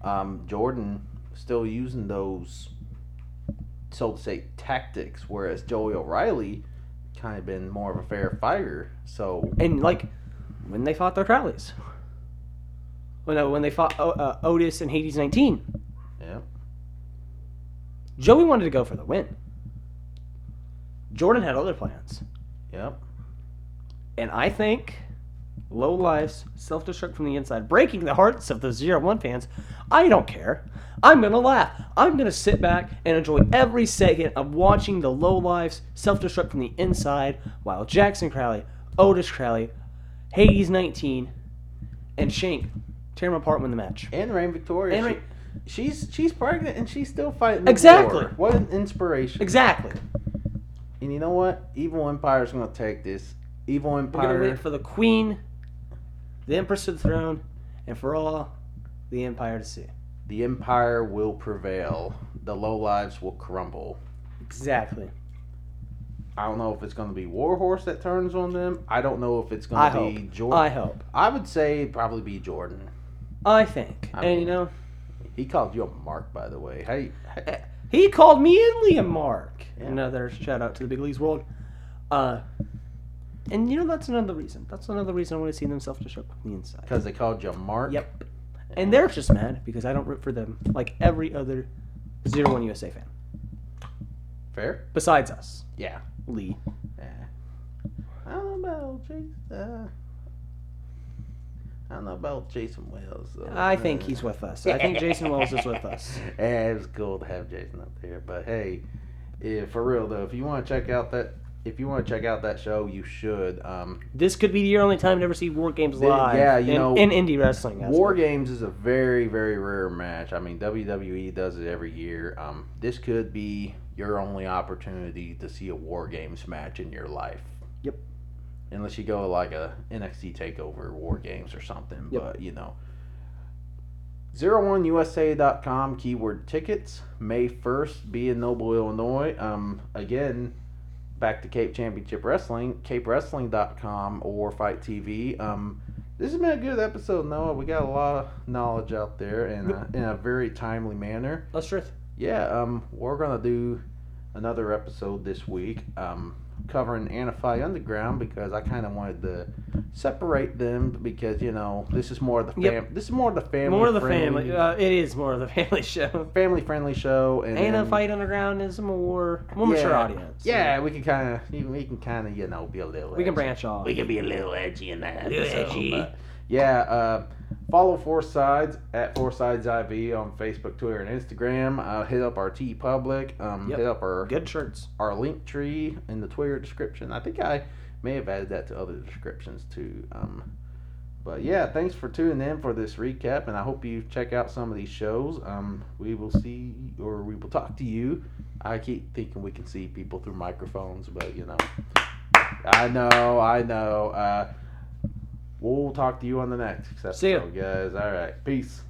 um, Jordan still using those, so to say, tactics, whereas Joey O'Reilly kind of been more of a fair fighter. So And like when they fought their Crowleys. When, uh, when they fought uh, uh, Otis and Hades 19, yeah, Joey wanted to go for the win. Jordan had other plans. yep, And I think low lives, self destruct from the inside, breaking the hearts of the zero one fans. I don't care. I'm gonna laugh. I'm gonna sit back and enjoy every second of watching the low lives self destruct from the inside while Jackson Crowley, Otis Crowley, Hades 19, and Shank tear them apart win the match. and Reign Victoria. And she- she's she's pregnant and she's still fighting. Exactly. war. What an inspiration! Exactly. And you know what? Evil Empire's gonna take this. Evil We're gonna Empire. wait for the Queen, the Empress to the throne, and for all the Empire to see. the Empire will prevail. The low lives will crumble. Exactly. I don't know if it's going to be Warhorse that turns on them. I don't know if it's going I to be hope. Jordan. I hope. I would say probably be Jordan. I think. I and mean- you know, He called you a mark, by the way. Hey, hey he called me and Liam Mark. Yeah. Another shout out to the Big Leagues World. Uh, and you know that's another reason. That's another reason I want to see them self destruct from the inside. because they called you mark. Yep. And they're just mad because I don't root for them like every other zero one USA fan Fair. besides us, Yeah. Lee. yeah. I don't know about Jason. Uh, I don't know about Jason Wells. Though. I think he's with us. I think Jason Wells is with us. Yeah, it's cool to have Jason up there. But hey, if, for real though, if you want to check out that, if you want to check out that show, you should. Um, This could be your only time to ever see War Games Th- live. yeah, you in, know, in indie wrestling. aspect. War Games is a very, very rare match. I mean, WWE does it every year. Um, this could be your only opportunity to see a War Games match in your life. Yep. Unless you go to like a NXT Takeover War Games or something, Yep. but you know. 01USA.com keyword tickets May 1st be in Noble, Illinois. Um, again, back to Cape Championship Wrestling, capewrestling.com or Fight TV. Um, this has been a good episode, Noah. We got a lot of knowledge out there and uh, in a very timely manner. That's truth. Yeah, um, we're gonna do another episode this week, um, covering Anify Underground because I kind of wanted to separate them because you know this is more of the fam- Yep. this is more of the family More of the friendly- family. Uh, it is more of the family show. family friendly show and Ain't a then- fight underground is a more more mature audience. Yeah, we can kind of we can kind of you know be a little we can branch off. we can be a little edgy in that Little episode, edgy. but yeah, uh, follow Four Sides at Four Sides IV on Facebook, Twitter, and Instagram. Uh, hit up our TeePublic. Um, Yep. Hit up our Good shirts. our link tree in the Twitter description. I think I may have added that to other descriptions too. Um, but yeah, thanks for tuning in for this recap, and I hope you check out some of these shows. Um, we will see or we will talk to you. I keep thinking we can see people through microphones, but you know, I know, I know. Uh, we'll talk to you on the next episode, See ya. guys. All right, peace.